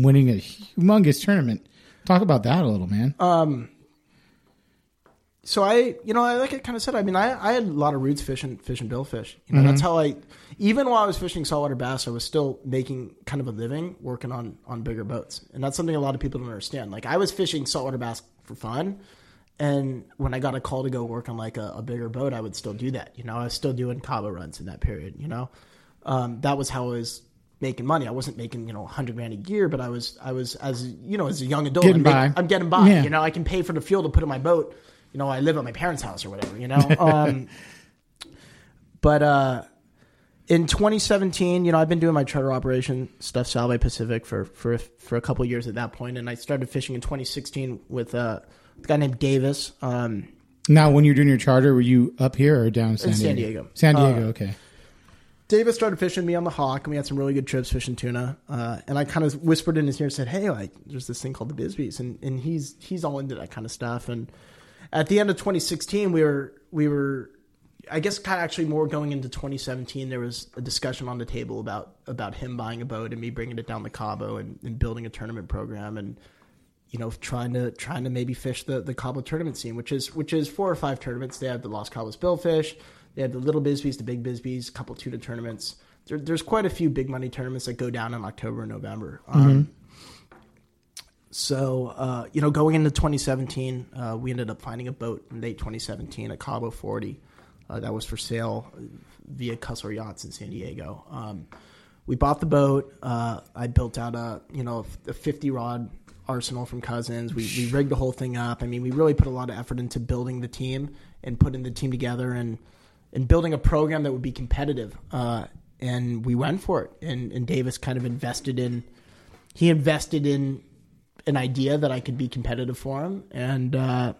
winning a humongous tournament. Talk about that a little, man. Um, so I, you know, I like I kind of said. I mean, I, I had a lot of roots fishing, fishing billfish. You know, that's how I. Even while I was fishing saltwater bass, I was still making kind of a living working on on bigger boats, and that's something a lot of people don't understand. Like I was fishing saltwater bass for fun, and when I got a call to go work on like a, a bigger boat, I would still do that. You know, I was still doing Cabo runs in that period. You know, um, that was how I was making money. I wasn't making you know hundred grand a year, but I was I was as you know as a young adult, Getting I'm, making- by. I'm getting by. Yeah. You know, I can pay for the fuel to put in my boat. You know, I live at my parents' house or whatever. You know, um, but uh, in 2017, you know, I've been doing my charter operation stuff, Salve Pacific, for for for a couple years at that point, and I started fishing in 2016 with uh, a guy named Davis. Um, Now, when you're doing your charter, were you up here or down in San, In San Diego? Diego. San Diego. Uh, okay. Davis started fishing me on the Hawk, and we had some really good trips fishing tuna. Uh, and I kind of whispered in his ear and said, "Hey, like, there's this thing called the Bisbees," and and he's he's all into that kind of stuff. And at the end of 2016, we were we were, I guess, kind of actually more going into 2017. There was a discussion on the table about about him buying a boat and me bringing it down to Cabo and, and building a tournament program and you know, trying to trying to maybe fish the the Cabo tournament scene, which is which is four or five tournaments. They have the Los Cabos Billfish, they have the Little Bisbees, the Big Bisbees, a couple tuna tournaments. There, there's quite a few big money tournaments that go down in October and November. Um, so uh, you know, going into 2017, uh, we ended up finding a boat in late 2017, a Cabo 40, uh, that was for sale via Cussler Yachts in San Diego. Um, we bought the boat. Uh, I built out a you know a 50 rod arsenal from Cousins. We, we rigged the whole thing up. I mean, we really put a lot of effort into building the team and putting the team together and and building a program that would be competitive. Uh, and we went for it. And and Davis kind of invested in he invested in an idea that I could be competitive for him, and uh,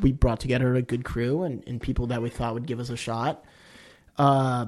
we brought together a good crew and, and people that we thought would give us a shot. Uh,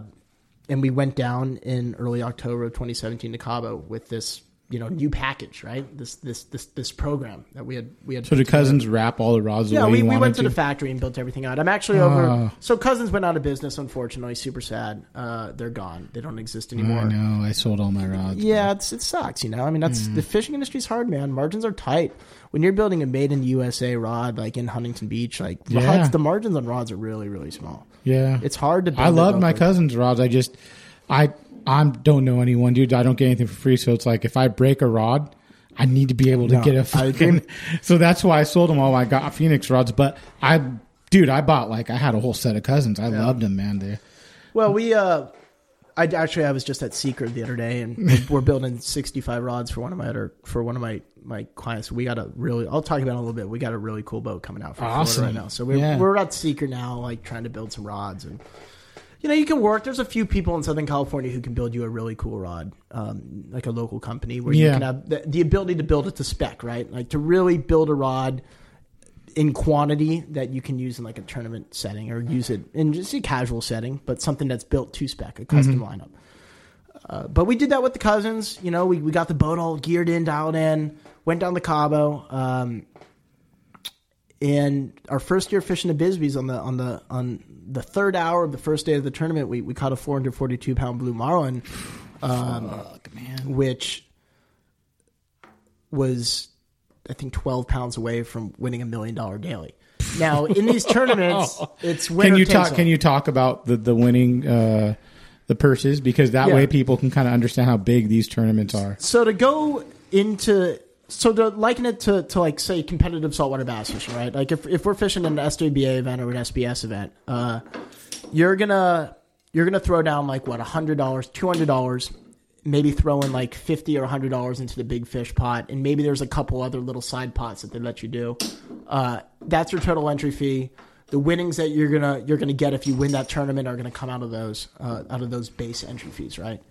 and we went down in early October of 2017 to Cabo with this, you know, new package, right? This this this this program that we had we had. So, did cousins wrap all the rods Yeah, the we, we went to to? the factory and built everything out. I'm actually over. Oh. So Cousins went out of business, unfortunately. Super sad. Uh, they're gone. They don't exist anymore. I know. I sold all my rods. Yeah, it's it sucks, you know. I mean, that's Mm. the fishing industry's hard, man. Margins are tight. When you're building a made in USA rod, like in Huntington Beach, like Yeah. rods, the margins on rods are really, really small. Yeah. It's hard to. Build I love my cousin's rods. I just, I, I don't know anyone, dude. I don't get anything for free. So it's like if I break a rod, I need to be able to No, get a fucking. So that's why I sold them all. I got Phoenix rods, but I, dude, I bought like I had a whole set of cousins. I loved them, man. They, Well, we uh, I actually I was just at Seeker the other day, and we're building 65 rods for one of my other for one of my my clients. We got a really I'll talk about it a little bit. We got a really cool boat coming out from Awesome. Florida right now. So we're Yeah. we're at Seeker now, like trying to build some rods and. You know, you can work. There's a few people in Southern California who can build you a really cool rod, um, like a local company where you can have the, the ability to build it to spec, right? Like to really build a rod in quantity that you can use in like a tournament setting or use it in just a casual setting, but something that's built to spec, a custom lineup. Uh, but we did that with the cousins. You know, we, we got the boat all geared in, dialed in, went down to Cabo. Um, and our first year fishing the Bisbees on the on the on the third hour of the first day of the tournament, we, we caught a 442 pound blue marlin, um, which was I think 12 pounds away from winning a million dollar daily. Now in these tournaments, it's winner can you talk? all. Can you talk about the the winning uh, the purses because that Yeah. way people can kind of understand how big these tournaments are. So to go into so to liken it to, to like say competitive saltwater bass fishing, right? Like if if we're fishing an SWBA event or an SBS event, uh, you're gonna you're gonna throw down like what hundred dollars, two hundred dollars, maybe throw in like fifty or hundred dollars into the big fish pot, and maybe there's a couple other little side pots that they let you do. Uh, that's your total entry fee. the winnings that you're gonna you're gonna get if you win that tournament are gonna come out of those uh, out of those base entry fees, right?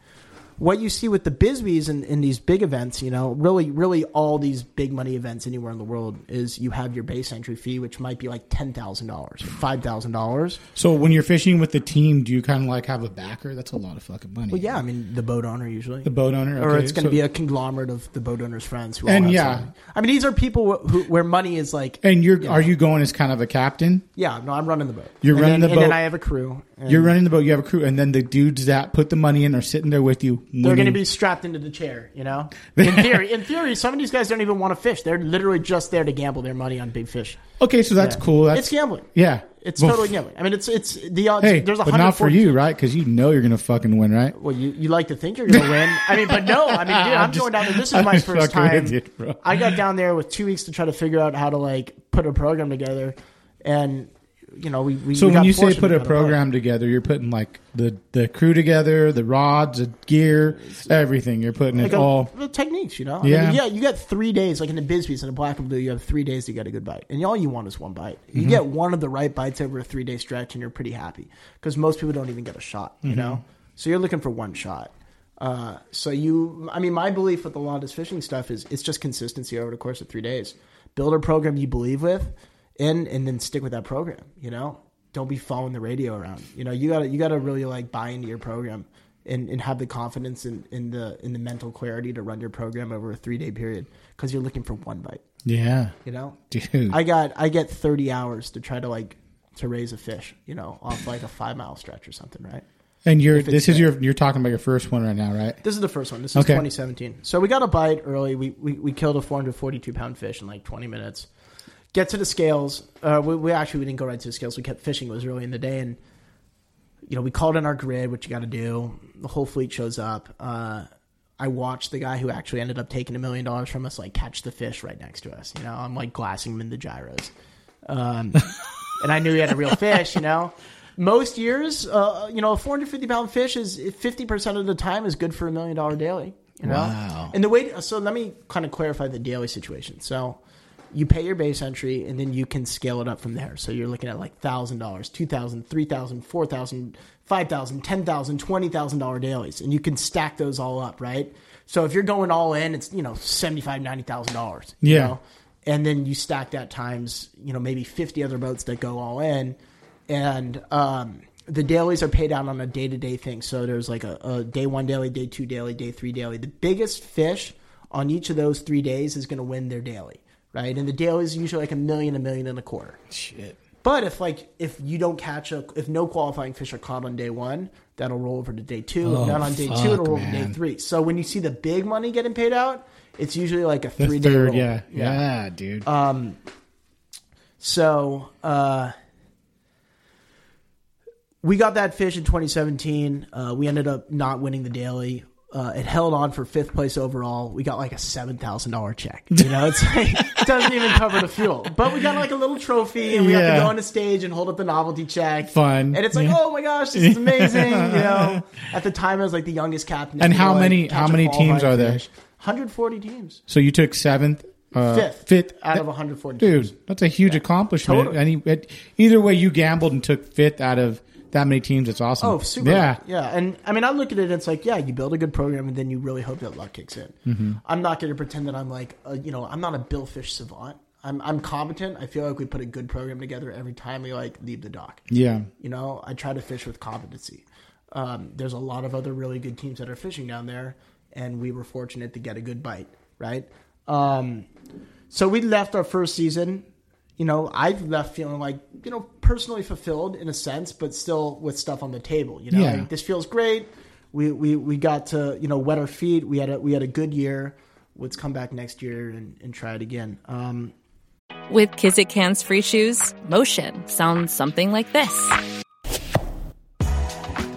What you see with the Bisbees in, in these big events, you know, really, really all these big money events anywhere in the world is you have your base entry fee, which might be like ten thousand dollars, five thousand dollars. So when you're fishing with the team, do you kind of like have a backer? That's a lot of fucking money. Well, yeah, I mean the boat owner usually, The boat owner, or it's going to so- be a conglomerate of the boat owner's friends. Who all And yeah. something. I mean these are people who, where money is like, And you're are you going as kind of a captain? yeah, no, I'm running the boat. You're And running then- the boat. and then. I have a crew. And You're running the boat. You have a crew, and then the dudes that put the money in are sitting there with you. They're going to be strapped into the chair, you know. In theory, in theory, some of these guys don't even want to fish. They're literally just there to gamble their money on big fish. okay. So that's Yeah. cool. That's it's gambling. Yeah, It's Well, totally gambling. I mean, it's it's the odds. Hey, there's a but not for you, right? Because you know you're gonna fucking win, right? Well, you, you like to think you're going to win. I mean, but no. I mean, dude, I'm, I'm just- going down there. This is I'm my first time. you. I got down there with two weeks to try to figure out how to like put a program together, and you know, we. we So we when you say put a program together, you're putting like the the crew together, the rods, the gear, everything. You're putting like it a- all. the techniques, you know. I Yeah. mean, yeah. You got three days, like in the Bisbees and the Black and Blue. You have three days to get a good bite, and all you want is one bite. You Mm-hmm. get one of the right bites over a three day stretch, and you're pretty happy because most people don't even get a shot, Mm-hmm. you know. So you're looking for one shot. Uh, so you, I mean, my belief with the this fishing stuff is it's just consistency over the course of three days. Build a program you believe with, and and then stick with that program. You know, don't be following the radio around. You know, you gotta you gotta really like buy into your program and, and have the confidence in, in the in the mental clarity to run your program over a three day period because you're looking for one bite. Yeah, You know, dude. I got I get 30 hours to try to like to raise a fish. You know, off like a five mile stretch or something, right? and you're this is your you're talking about your first one right now, right? This is the first one. This is Okay. 2017. So we got a bite early. We, we we killed a 442 pound fish in like 20 minutes. Get to the scales. Uh, we, we actually we didn't go right to the scales. We kept fishing. It was early in the day, and you know we called in our grid, which you got to do. The whole fleet shows up. Uh, I watched the guy who actually ended up taking a million dollars from us like catch the fish right next to us. You know, I'm like glassing him in the gyros, um, and I knew he had a real fish. You know. Most years, uh, you know, a 450 pound fish is 50% of the time is good for a million dollar daily. You know? Wow. And the way, so let me kind of clarify the daily situation. So you pay your base entry and then you can scale it up from there. So you're looking at like $1,000, $2,000, $3,000, $4,000, $5,000, $10,000, $20,000 dailies. And you can stack those all up, right? So if you're going all in, it's, you know, $75,000, $90,000. you Yeah. know? And then you stack that times, you know, maybe 50 other boats that go all in. And, um, the dailies are paid out on a day to day thing. So there's like a, a day one daily, day two daily, day three daily. The biggest fish on each of those three days is going to win their daily, right? And the daily is usually like a million, a million and a quarter. Shit. But if like if you don't catch a if no qualifying fish are caught on day one, that'll roll over to day two. Oh, if not on day two, it'll roll to day three. So when you see the big money getting paid out, it's usually like a three day roll. yeah, yeah, dude. Um. So uh, we got that fish in 2017. Uh, we ended up not winning the daily. Uh, it held on for fifth place overall. We got like a seven thousand dollar check. You know, it's like it doesn't even cover the fuel. But we got like a little trophy, and we Yeah. to go on the stage and hold up the novelty check. Fun. and it's like, Yeah. oh my gosh, this is amazing. You know, at the time I was like the youngest captain. And how like, many- catch how a many teams are there? 140 teams, so you took seventh, uh, fifth, fifth out of 140. teams. Dude, that's a huge accomplishment. Totally. Any, it, either way, you gambled and took fifth out of that many teams. It's awesome. Oh, super. Yeah. Yeah. And I mean, I look at it, and it's like, yeah, you build a good program and then you really hope that luck kicks in. Mm-hmm. I'm not going to pretend that I'm like, a, you know, I'm not a billfish savant. I'm, I'm competent. I feel like we put a good program together every time we like leave the dock. Yeah. You know, I try to fish with competency. Um, there's a lot of other really good teams that are fishing down there, and we were fortunate to get a good bite, right? Um, so we left our first season. You know, I've left feeling like, you know, personally fulfilled in a sense, but still with stuff on the table. You know, Yeah. like, this feels great. We, we we got to you know wet our feet. We had a we had a good year. Let's come back next year and, and try it again. Um, With Kizik Hands Free Shoes, motion sounds something like this.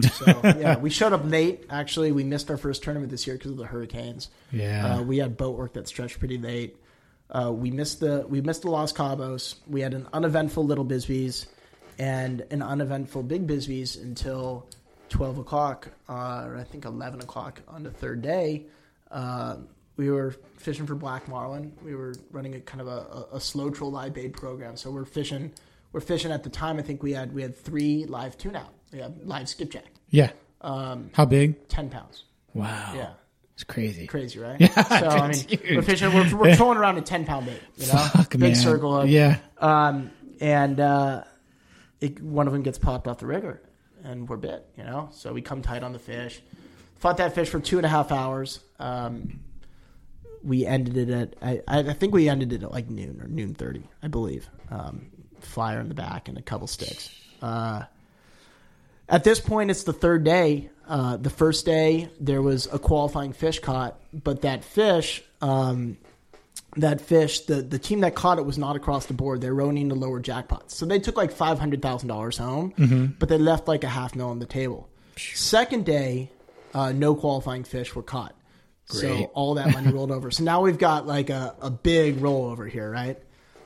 So yeah, we showed up late. Actually, we missed our first tournament this year because of the hurricanes. Yeah. uh, we had boat work that stretched pretty late. Uh, we missed the we missed the Los Cabos. We had an uneventful Little Bisbees and an uneventful Big Bisbees until twelve o'clock, uh, or I think eleven o'clock on the third day. Uh, we were fishing for black marlin. We were running a kind of a, a, a slow troll live bait program. So we're fishing. We're fishing at the time. I think we had we had three live tune out. Had live skipjack, Yeah. Um, How big? ten pounds. Wow. Yeah. It's crazy. Crazy, right? Yeah, so I mean, huge. we're fishing. We're, we're throwing around a ten pound bait. You know, Fuck, big man. circle. Of, Yeah. Um, and uh, it, one of them gets popped off the rigger, and we're bit. You know, so we come tight on the fish. Fought that fish for two and a half hours. Um, we ended it at I, I think we ended it at like noon or noon thirty, I believe. Um, flyer in the back and a couple sticks. Uh, at this point, it's the third day. Uh, the first day there was a qualifying fish caught, but that fish, um, that fish, the the team that caught it was not across the board. They're running the lower jackpots, so they took like five hundred thousand dollars home, but they left like a half mil on the table. Second day, uh, no qualifying fish were caught, so all that money rolled over. So now we've got like a, a big rollover here, right?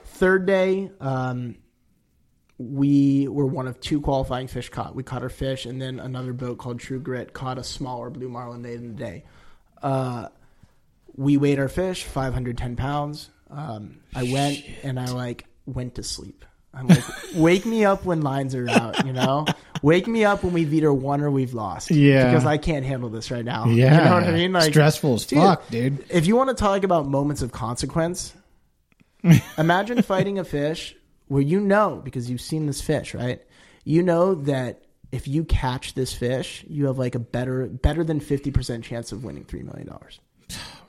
Third day, um, we were one of two qualifying fish caught. We caught our fish, and then another boat called True Grit caught a smaller blue marlin late in the day. Uh, we weighed our fish, 510 pounds. Um, I went and I like went to sleep. I'm like, wake me up when lines are out, you know? Wake me up when we've either won or we've lost. Yeah. Because I can't handle this right now. Yeah. You know what I mean? Like Stressful as fuck, dude. If you want to talk about moments of consequence, imagine fighting a fish where you know, because you've seen this fish, right? You know that if you catch this fish, you have like a better better than fifty percent chance of winning three million dollars.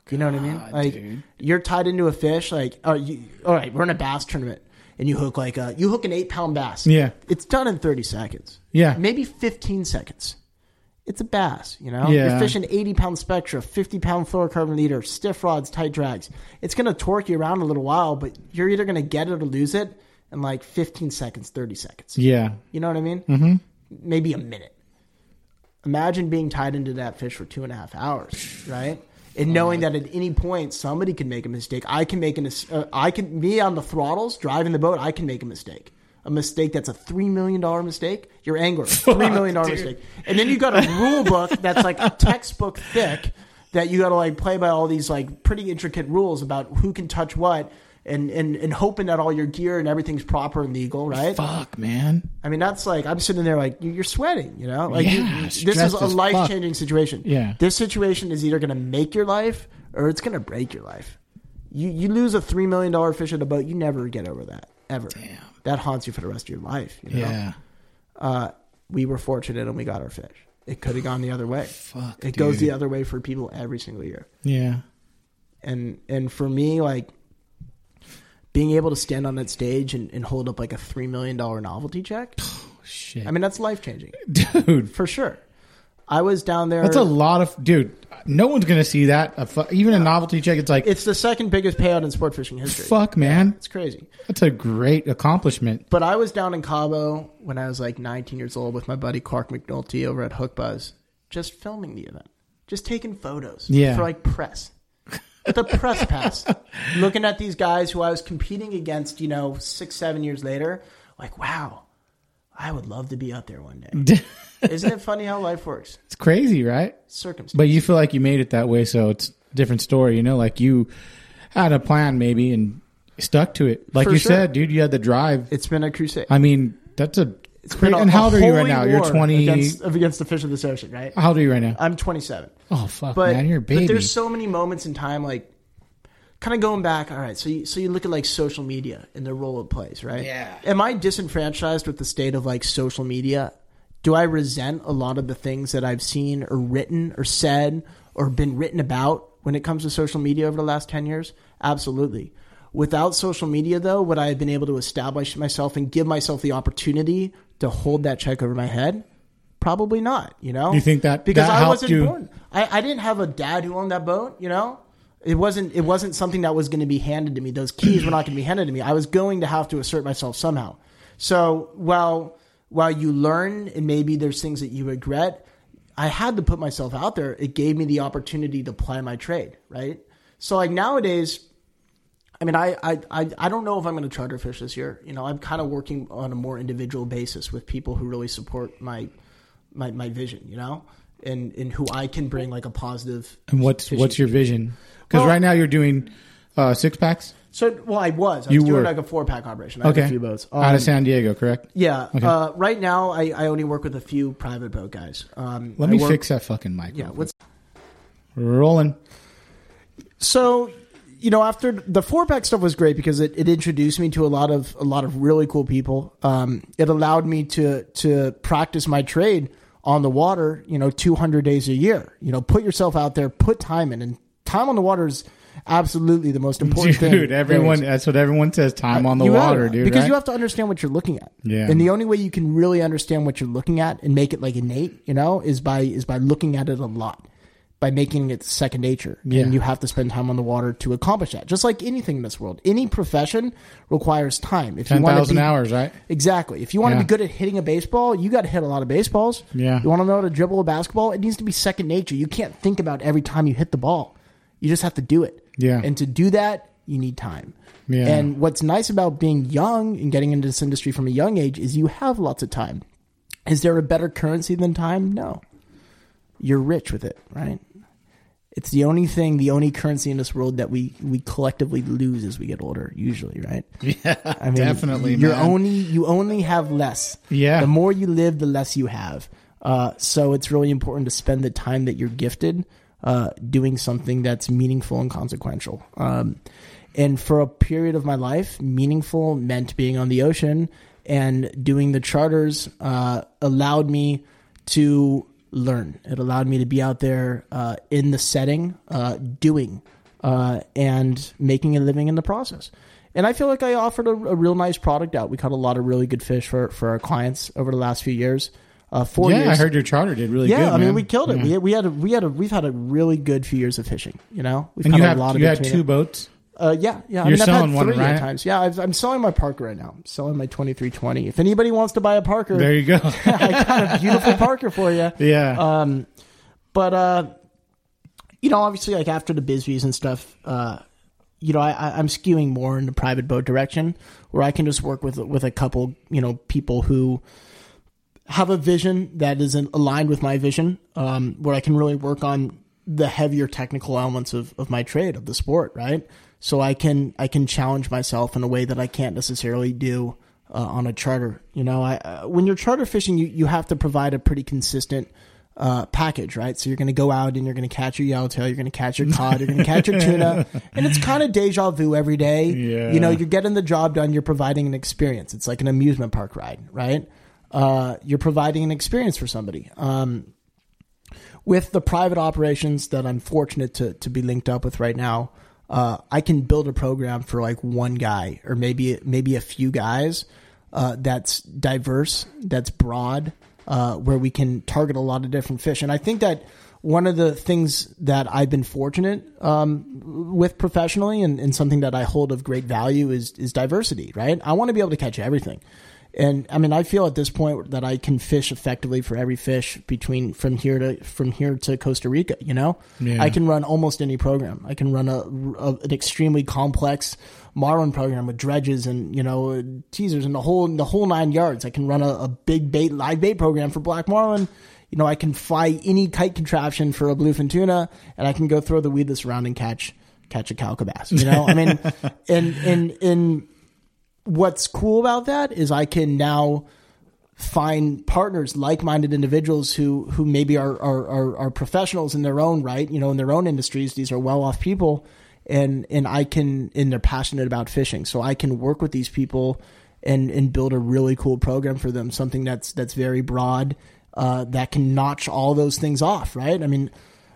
you know what I mean? Like dude. you're tied into a fish. Like, oh, you, all right, we're in a bass tournament, and you hook like a you hook an eight pound bass. Yeah. it's done in thirty seconds. Yeah. maybe fifteen seconds. It's a bass, you know. Yeah. You're fishing eighty pound spectra, fifty pound fluorocarbon leader, stiff rods, tight drags. It's gonna torque you around a little while, but you're either gonna get it or lose it in like fifteen seconds, thirty seconds. Yeah. You know what I mean? Mm-hmm. Maybe a minute. Imagine being tied into that fish for two and a half hours, right? And knowing that at any point somebody can make a mistake. I can make an. Uh, I can me on the throttles driving the boat. I can make a mistake. A mistake that's a three million dollar mistake. Your angler. Three million dollar mistake. And then you got a rule book that's like a textbook thick that you got to like play by all these like pretty intricate rules about who can touch what. And, and, and hoping that all your gear and everything's proper and legal, right? Fuck, man. I mean, that's like I'm sitting there like you- you're sweating, you know. Like you- this is a life changing situation. Yeah. this situation is either going to make your life or it's going to break your life. You you lose a three million dollar fish in a boat, you never get over that ever. Damn. That haunts you for the rest of your life. You know? Yeah. Uh, we were fortunate and we got our fish. It could have gone the other way. Fuck, it goes the other way for people every single year. Yeah. And and for me, like being able to stand on that stage and, and hold up like a three million dollar novelty check. Shit. I mean, that's life changing. dude, For sure. I was down there. that's a lot of dude. No one's gonna see that. A fu- even a novelty check. It's like It's the second biggest payout in sport fishing history. fuck, man. It's crazy. That's a great accomplishment. But I was down in Cabo when I was like 19 years old with my buddy Clark McNulty over at Hook Buzz, just filming the event, just taking photos Yeah. for like press. The press pass. Looking at these guys who I was competing against, you know, six, seven years later, like, wow, I would love to be out there one day. Isn't it funny how life works? It's crazy, right? Circumstances. But you feel like you made it that way, so it's a different story. You know, like you had a plan maybe and stuck to it. Like For you sure. said, dude, you had the drive. it's been a crusade. I mean, that's a. It's been a- and how old are you right now? You're war 20. against, against the fish of this ocean, right? How old are you right now? I'm 27. Oh fuck, but, man, you're a baby. but there's so many moments in time like kind of going back. All right, so you, so you look at like social media and the role it plays, right? Yeah. Am I disenfranchised with the state of like social media? Do I resent a lot of the things that I've seen or written or said or been written about when it comes to social media over the last 10 years? Absolutely. Without social media, though, would I have been able to establish myself and give myself the opportunity to hold that check over my head? Probably not, you know? You think that- because that I wasn't you- born. I, I didn't have a dad who owned that boat, you know? It wasn't it wasn't something that was going to be handed to me. Those keys were not going to be handed to me. I was going to have to assert myself somehow. So while while you learn and maybe there's things that you regret, I had to put myself out there. It gave me the opportunity to apply my trade, right? So like nowadays, I mean, I, I, I, I don't know if I'm going to charter fish this year. You know, I'm kind of working on a more individual basis with people who really support my, my, my vision, you know, and, and who I can bring like a positive. And what's what's your vision? Because Well- right now you're doing uh, six packs. So, well, I was. I was You doing were. like a four pack operation. I Okay, a few boats. out Um, of San Diego, correct? Yeah. Okay. Uh, right now, I, I only work with a few private boat guys. Um, Let I me work- fix that fucking mic. Yeah. What's rolling? so you know after the four pack stuff was great because it, it introduced me to a lot of a lot of really cool people um, it allowed me to to practice my trade on the water you know 200 days a year you know put yourself out there put time in and time on the water is absolutely the most important thing Dude, everyone. That's what everyone says. Time on the You water, gotta, dude. Because right? you have to understand what you're looking at. Yeah. And the only way you can really understand what you're looking at and make it like innate, you know, is by is by looking at it a lot. By making it second nature. Yeah. And you have to spend time on the water to accomplish that. Just like anything in this world. Any profession requires time. If ten you want to be, hours, right? Exactly. If you want Yeah. to be good at hitting a baseball, you got to hit a lot of baseballs. Yeah. You want to know how to dribble a basketball? It needs to be second nature. You can't think about every time you hit the ball. You just have to do it. Yeah. And to do that, you need time. Yeah. And what's nice about being young and getting into this industry from a young age is you have lots of time. Is there a better currency than time? No. You're rich with it, right? It's the only thing, the only currency in this world that we we collectively lose as we get older, usually, right? Yeah, I mean, definitely. You're man. only you only have less. Yeah. The more you live, the less you have. Uh, so it's really important to spend the time that you're gifted uh, doing something that's meaningful and consequential. Um, and for a period of my life, meaningful meant being on the ocean and doing the charters uh, allowed me to learn. It allowed me to be out there uh, in the setting, uh, doing uh, and making a living in the process. And I feel like I offered a, a real nice product out. We caught a lot of really good fish for, for our clients over the last few years. Uh, four Yeah, years. I heard your charter did really yeah, good. I mean, man. we killed it. Yeah. We, we had a, we had a, we've had a really good few years of fishing. You know, we've and caught you a have lot of you had two boats. Uh, yeah, yeah. I You're mean, I've selling had one, three right? times. Yeah, I've, I'm selling my Parker right now. I'm selling my 2320. If anybody wants to buy a Parker, There you go. I got a beautiful Parker for you. yeah. Um, but uh, you know, obviously, like after the Bisbees and stuff, uh, you know, I, I, I'm skewing more in the private boat direction, where I can just work with with a couple, you know, people who have a vision that is aligned with my vision, um, where I can really work on the heavier technical elements of, of my trade of the sport, right? So I can I can challenge myself in a way that I can't necessarily do uh, on a charter. You know, I uh, when you're charter fishing, you you have to provide a pretty consistent uh, package, right? So you're going to go out and you're going to catch your yellowtail, you're going to catch your cod, you're going to catch your tuna, and it's kind of deja vu every day. Yeah. You know, you're getting the job done. You're providing an experience. It's like an amusement park ride, right? Uh, you're providing an experience for somebody. Um, with the private operations that I'm fortunate to to be linked up with right now, uh, I can build a program for like one guy or maybe maybe a few guys uh, that's diverse, that's broad, uh, where we can target a lot of different fish. And I think that one of the things that I've been fortunate um, with professionally and, and something that I hold of great value is is diversity. Right? I want to be able to catch everything. And I mean, I feel at this point that I can fish effectively for every fish between from here to from here to Costa Rica. You know, Yeah. I can run almost any program. I can run a, a an extremely complex marlin program with dredges and you know teasers and the whole the whole nine yards. I can run a, a big bait live bait program for black marlin. You know, I can fly any kite contraption for a bluefin tuna, and I can go throw the weedless around and catch catch a calico bass. You know, I mean, and and and what's cool about that is I can now find partners, like-minded individuals who who maybe are are, are are professionals in their own right, you know, in their own industries. These are well-off people, and and I can and they're passionate about fishing, so I can work with these people and and build a really cool program for them, something that's that's very broad, uh, that can notch all those things off, right? I mean,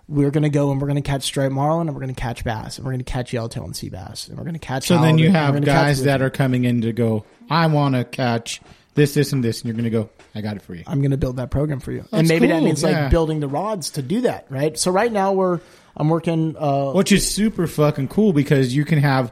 we're gonna go and we're gonna catch striped marlin and we're gonna catch bass and we're gonna catch yellowtail and sea bass and we're gonna catch. So then you have we're gonna catch guys that are coming in to go, I want to catch this, this, and this, and you're going to go, I got it for you. I'm going to build that program for you. and That's maybe that means yeah. like building the rods to do that, right? So right now we're I'm working. Uh, Which is super fucking cool because you can have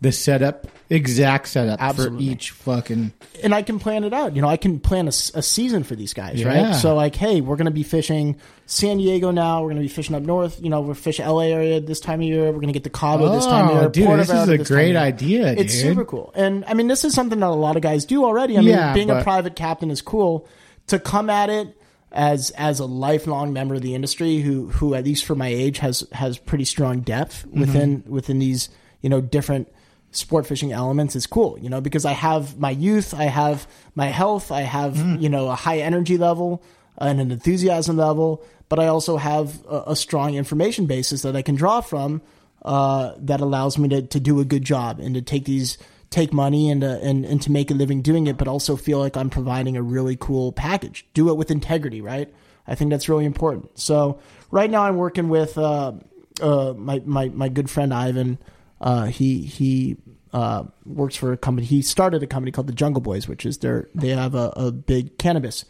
the setup, exact setup Absolutely. for each fucking. and I can plan it out. You know, I can plan a season for these guys, Yeah. right? So like, hey, we're going to be fishing San Diego now. We're going to be fishing up north. You know, we're fishing LA area this time of year. We're going to get to Cabo this time of Oh, year. dude, this is a this great idea, It's dude. super cool. And I mean, this is something that a lot of guys do already. I mean, Yeah, being a private captain is cool. To come at it as as a lifelong member of the industry who who at least for my age has has pretty strong depth Mm-hmm. within within these you know different sport fishing elements is cool you know because i have my youth i have my health i have Mm. you know a high energy level and an enthusiasm level but i also have a, a strong information basis that i can draw from uh, that allows me to, to do a good job and to take these take money and, uh, and and to make a living doing it but also feel like i'm providing a really cool package. Do it with integrity right? I think that's really important. So right now i'm working with uh, uh, my, my my good friend ivan uh, he he uh, works for a company. He started a company called the Jungle Boys, which is their they have a, a big cannabis.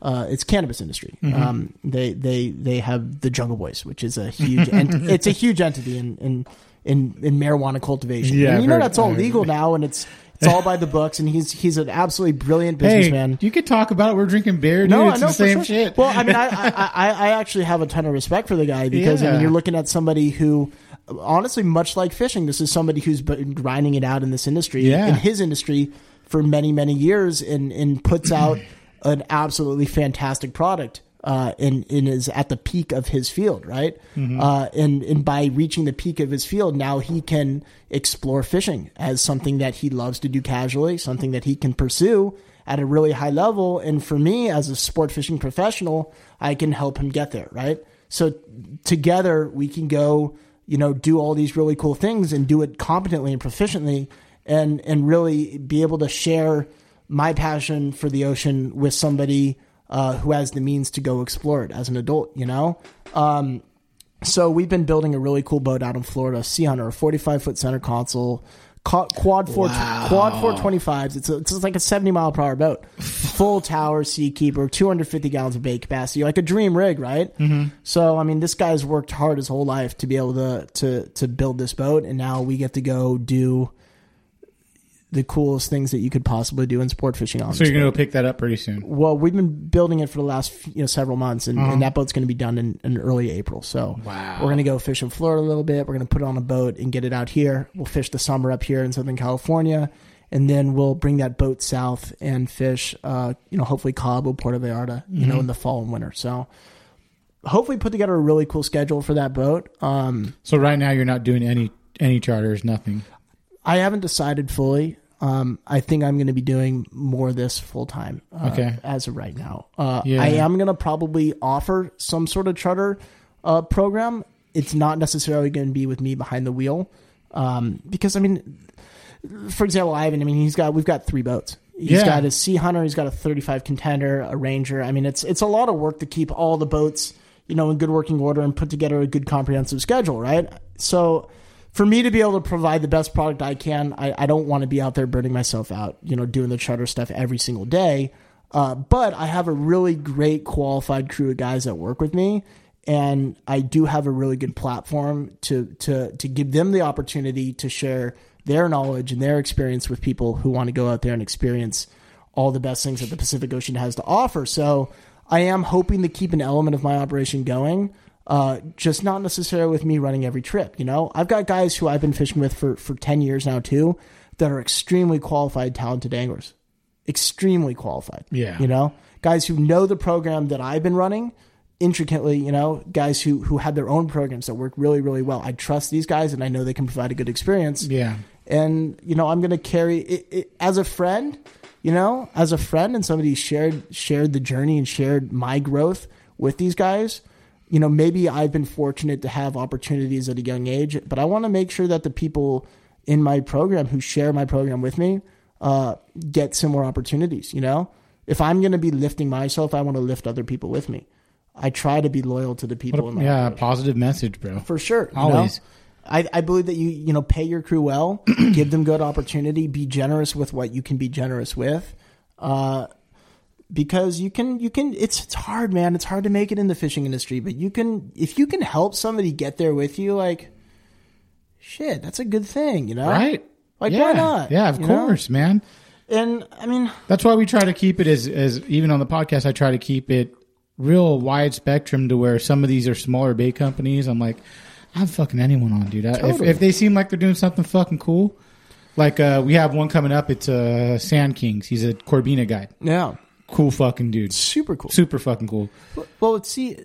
Uh, it's cannabis industry. Mm-hmm. Um, they they they have the Jungle Boys, which is a huge ent- it's a huge entity in in in, in marijuana cultivation. Yeah, And you know heard- that's all legal now, and it's it's all by the books. And he's he's an absolutely brilliant Hey, businessman. you could talk about it. We're drinking beer, dude. No, it's know the same sure. shit. Well, I mean, I, I, I, I actually have a ton of respect for the guy because I mean, you're looking at somebody who, honestly, much like fishing, this is somebody who's been grinding it out in this industry, Yeah. in his industry, for many, many years, and and puts out an absolutely fantastic product. Uh, and, and is at the peak of his field, right? Uh, and and by reaching the peak of his field, now he can explore fishing as something that he loves to do casually, something that he can pursue at a really high level. And for me, as a sport fishing professional, I can help him get there, right? So together we can go, you know, do all these really cool things and do it competently and proficiently and, and really be able to share my passion for the ocean with somebody uh, who has the means to go explore it as an adult, you know? Um, so we've been building a really cool boat out in Florida, Sea Hunter, a 45 foot center console, quad four, quad 425s. It's a, it's like a 70 mile per hour boat, full tower, seakeeper, 250 gallons of bait capacity, like a dream rig, right? Mm-hmm. So I mean, this guy's worked hard his whole life to be able to to to build this boat, and now we get to go do the coolest things that you could possibly do in sport fishing on. so you're going to pick that up pretty soon. Well, we've been building it for the last you know several months, and, Uh-huh. and that boat's going to be done in, in early April. So Wow. we're going to go fish in Florida a little bit. We're going to put it on a boat and get it out here. We'll fish the summer up here in Southern California, and then we'll bring that boat south and fish. Uh, you know, hopefully Cabo, Puerto Vallarta. You Mm-hmm. know, in the fall and winter. So hopefully put together a really cool schedule for that boat. Um, So right now you're not doing any any charters, nothing. I haven't decided fully. Um, I think I'm going to be doing more of this full time. Uh, Okay. As of right now, uh, Yeah. I am going to probably offer some sort of charter uh, program. It's not necessarily going to be with me behind the wheel, um, because I mean, for example, Ivan. I mean, he's got we've got three boats. He's Yeah. got a Sea Hunter. He's got a 35 contender, a Ranger. I mean, it's it's a lot of work to keep all the boats, you know, in good working order and put together a good comprehensive schedule, right? So, for me to be able to provide the best product I can, I, I don't want to be out there burning myself out, you know, doing the charter stuff every single day. Uh, but I have a really great qualified crew of guys that work with me, and I do have a really good platform to to to give them the opportunity to share their knowledge and their experience with people who want to go out there and experience all the best things that the Pacific Ocean has to offer. So I am hoping to keep an element of my operation going. Uh, just not necessarily with me running every trip. You know, I've got guys who I've been fishing with for, for 10 years now too, that are extremely qualified, talented anglers, extremely qualified. Yeah. You know, guys who know the program that I've been running intricately, you know, guys who, who had their own programs that work really, really well. I trust these guys and I know they can provide a good experience Yeah. and you know i'm going to carry it, it as a friend you know as a friend and somebody shared shared the journey and shared my growth with these guys you know, maybe I've been fortunate to have opportunities at a young age, but I want to make sure that the people in my program who share my program with me uh, get similar opportunities. You know, if I'm going to be lifting myself, I want to lift other people with me. I try to be loyal to the people in my yeah, operation. positive message, bro. for sure. you Always. know? I, I believe that you you know pay your crew well, give them good opportunity, be generous with what you can be generous with, uh, because you can you can it's it's hard, man. It's hard to make it in the fishing industry, but you can if you can help somebody get there with you, like shit, that's a good thing, you know? Right? Like yeah. why not? Yeah, of You know? course, man. And I mean, That's why we try to keep it as as even on the podcast. I try to keep it real wide spectrum to where some of these are smaller bait companies. I'm like, I'm fucking anyone on, dude. I- If, if they seem like they're doing something fucking cool, like uh, we have one coming up. It's uh, Sand Kings. He's a Corbina guy. yeah, Cool fucking dude. super cool. Super fucking cool. Well, let's see.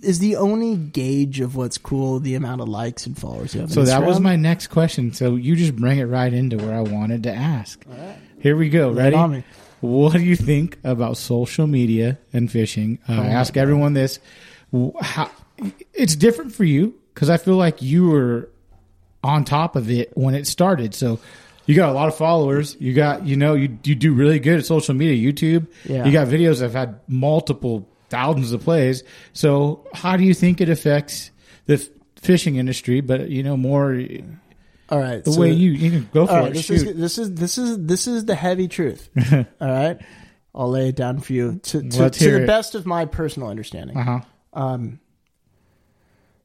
Is the only gauge of what's cool the amount of likes and followers you have? So that was my next question. So you just bring it right into where I wanted to ask. Here we go. Ready? What do you think about social media and fishing? Uh, I ask everyone this. How, it's different for you because I feel like you were on top of it when it started. So you got a lot of followers. You got, you know, you you do really good at social media, YouTube. Yeah. You got videos that have had multiple thousands of plays. So how do you think it affects the f- fishing industry? But you know, more All right. the so- way you you can go for All it. This Shoot. is this is this is this is the heavy truth. all right. I'll lay it down for you to to, to the it. best of my personal understanding. uh huh.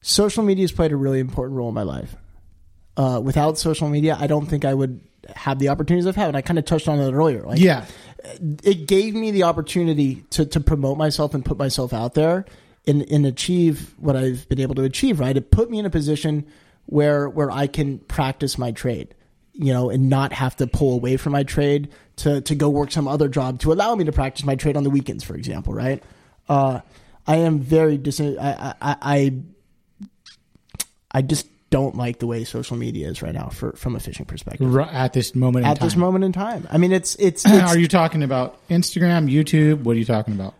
Social media has played a really important role in my life. Uh, without social media, I don't think I would have the opportunities I've had. And I kind of touched on it earlier. Like, Yeah. it gave me the opportunity to to promote myself and put myself out there and and achieve what I've been able to achieve. Right, it put me in a position where where I can practice my trade, you know, and not have to pull away from my trade to to go work some other job to allow me to practice my trade on the weekends, for example. Right, uh, I am very dis. I I. I I just don't like the way social media is right now for from a fishing perspective. At this moment in At time. this moment in time, I mean, it's it's, it's Are you talking about Instagram, YouTube? What are you talking about?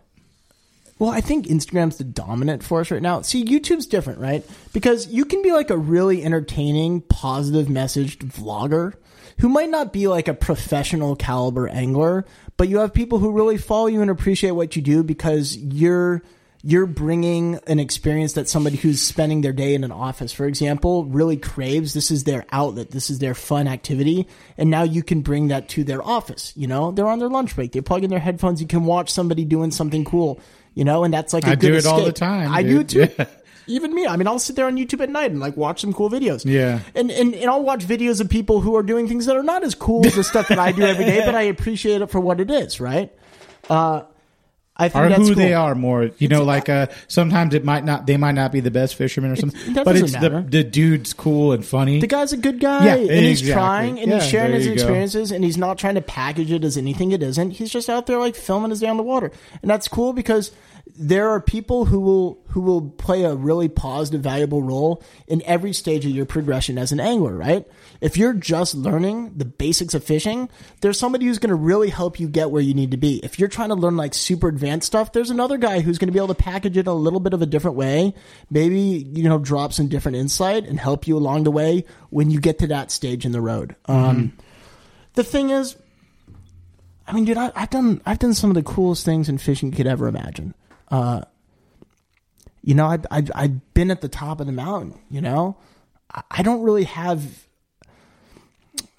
Well, I think Instagram's the dominant force right now. See, YouTube's different, right? Because you can be like a really entertaining, positive messaged vlogger who might not be like a professional caliber angler, but you have people who really follow you and appreciate what you do because you're you're bringing an experience that somebody who's spending their day in an office, for example, really craves. This is their outlet. This is their fun activity. And now you can bring that to their office. You know, they're on their lunch break. They plug in their headphones. You can watch somebody doing something cool, you know, and that's like a I good do it all the time, I do dude. it too. Even me. I mean, I'll sit there on YouTube at night and like watch some cool videos. Yeah. And, and, and I'll watch videos of people who are doing things that are not as cool as the stuff that I do every day, but I appreciate it for what it is, right? Uh, I think that's who cool. they are more. You know, like uh, sometimes it might not. They might not be the best fisherman or something, but it's matter. the the dude's cool and funny. The guy's a good guy, Yeah, and he's trying, and he's sharing his you go. experiences, and he's not trying to package it as anything it isn't. He's just out there like filming his day on the water, and that's cool because there are people who will who will play a really positive, valuable role in every stage of your progression as an angler. Right? If you're just learning the basics of fishing, there's somebody who's going to really help you get where you need to be. If you're trying to learn like super advanced stuff, there's another guy who's going to be able to package it a little bit of a different way. Maybe, you know, drop some different insight and help you along the way when you get to that stage in the road. Um, the thing is, I mean, dude, I, I've done, I've done some of the coolest things in fishing you could ever imagine. Uh, you know, I, I, I've been at the top of the mountain, you know, I, I don't really have,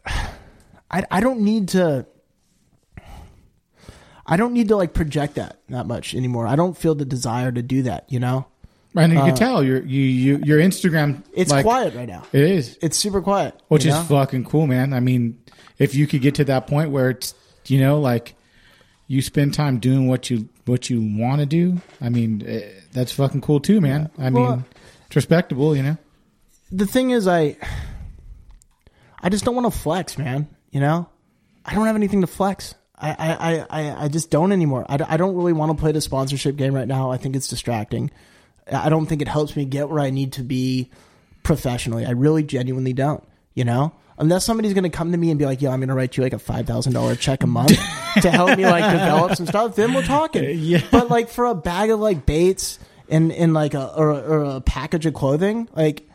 I, I don't need to, I don't need to like project that that much anymore. I don't feel the desire to do that, you know? and you can tell your you, you your Instagram. Uh, It's like, quiet right now. It is, It's super quiet. which you is know? fucking cool, man. I mean, if you could get to that point where it's you know like you spend time doing what you what you want to do. I mean, eh, that's fucking cool too, man. I Well, mean, it's respectable, you know. the thing is I I just don't want to flex, man. You know? I don't have anything to flex. I, I, I, I- I just don't anymore. I, I don't really want to play the sponsorship game right now. I think it's distracting. I don't think it helps me get where I need to be professionally. I really genuinely don't, you know? Unless somebody's going to come to me and be like, "Yo, I'm going to write you like a five thousand dollar check a month to help me like develop some stuff," then we're talking. Yeah. But like for a bag of like baits in in like a or, or a package of clothing, like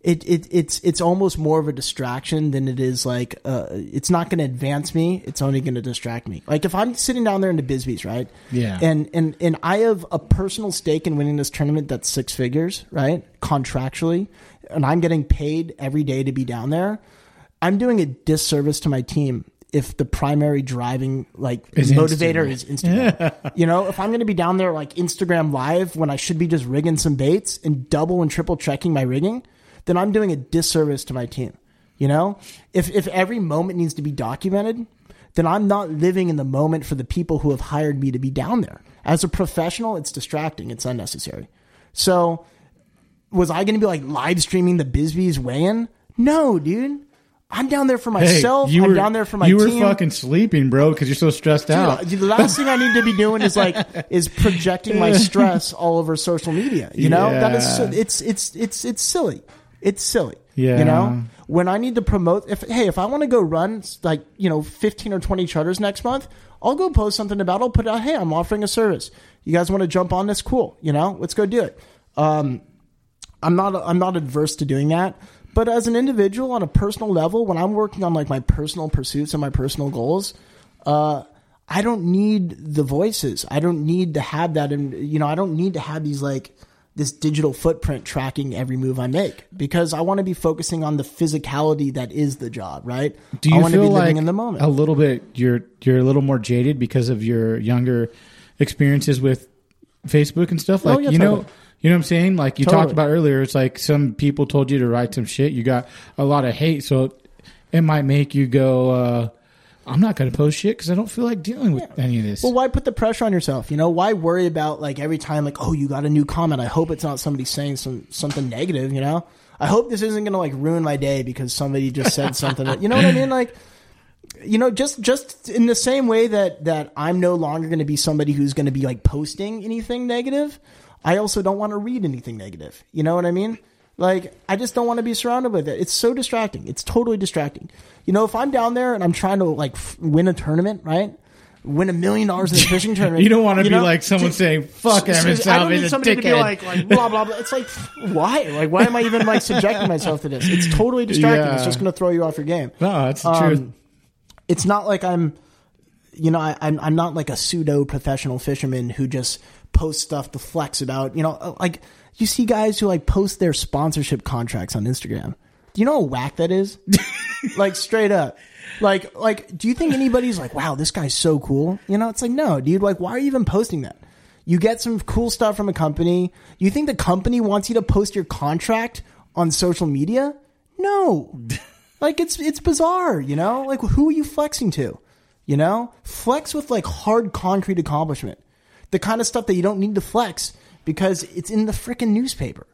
it, it it's it's almost more of a distraction than it is like uh, it's not going to advance me. It's only going to distract me. Like if I'm sitting down there in the Bisbees, right? Yeah. And and and I have a personal stake in winning this tournament that's six figures, right? Contractually, and I'm getting paid every day to be down there. I'm doing a disservice to my team if the primary driving like Is motivator Instagram. is Instagram. you know, if I'm going to be down there like Instagram live when I should be just rigging some baits and double and triple checking my rigging, then I'm doing a disservice to my team. You know, if if every moment needs to be documented, then I'm not living in the moment for the people who have hired me to be down there. As a professional, it's distracting. It's unnecessary. So, was I going to be like live streaming the Bisbee's weigh-in? No, dude. I'm down there for myself. you I'm were, down there for my You were team. fucking sleeping, bro, because you're so stressed out. The last thing I need to be doing is like is projecting my stress all over social media. You know that is so, it's it's it's it's silly. It's silly. Yeah. You know when I need to promote. If hey, if I want to go run like you know fifteen or twenty charters next month, I'll go post something about. it. I'll put out. Hey, I'm offering a service. You guys want to jump on this? Cool. You know, let's go do it. Um, I'm not I'm not adverse to doing that. But as an individual on a personal level, when I'm working on like my personal pursuits and my personal goals, uh, I don't need the voices. I don't need to have that, and you know, I don't need to have these like this digital footprint tracking every move I make because I want to be focusing on the physicality that is the job, right? Do you I want feel to be like living in the moment. a little bit you're you're a little more jaded because of your younger experiences with Facebook and stuff? Oh, Like yeah, you know totally. You know what I'm saying? Like you Totally. talked about earlier, it's like some people told you to write some shit, you got a lot of hate, so it might make you go, uh, I'm not gonna post shit because I don't feel like dealing with any of this. Well, why put the pressure on yourself? You know, why worry about like every time like, oh, you got a new comment. I hope it's not somebody saying some something negative. You know, I hope this isn't gonna like ruin my day because somebody just said something. That, you know what I mean? Like, you know, just just in the same way that that I'm no longer gonna be somebody who's gonna be like posting anything negative. I also don't want to read anything negative. You know what I mean? Like, I just don't want to be surrounded with it. It's so distracting. It's totally distracting. You know, if I'm down there and I'm trying to like f- win a tournament, right? Win a million dollars in a fishing tournament. You don't wanna be know, like someone saying, "Fuck Evan I don't need somebody to be like, like blah blah blah. It's like, why? Like, why am I even like subjecting myself to this? It's totally distracting. It's just going to throw you off your game no, that's the um, truth. it's not like I'm, you know, I, I'm I'm not like a pseudo professional fisherman who just posts stuff to flex about. You know, uh, like you see guys who like post their sponsorship contracts on Instagram. Do you know how whack that is? like straight up. Like like, do you think anybody's like, wow, this guy's so cool? You know, it's like no, dude. Like, why are you even posting that? You get some cool stuff from a company. You think the company wants you to post your contract on social media? No. Like it's it's bizarre, you know? Like who are you flexing to? You know? Flex with like hard concrete accomplishment. The kind of stuff that you don't need to flex because it's in the freaking newspaper.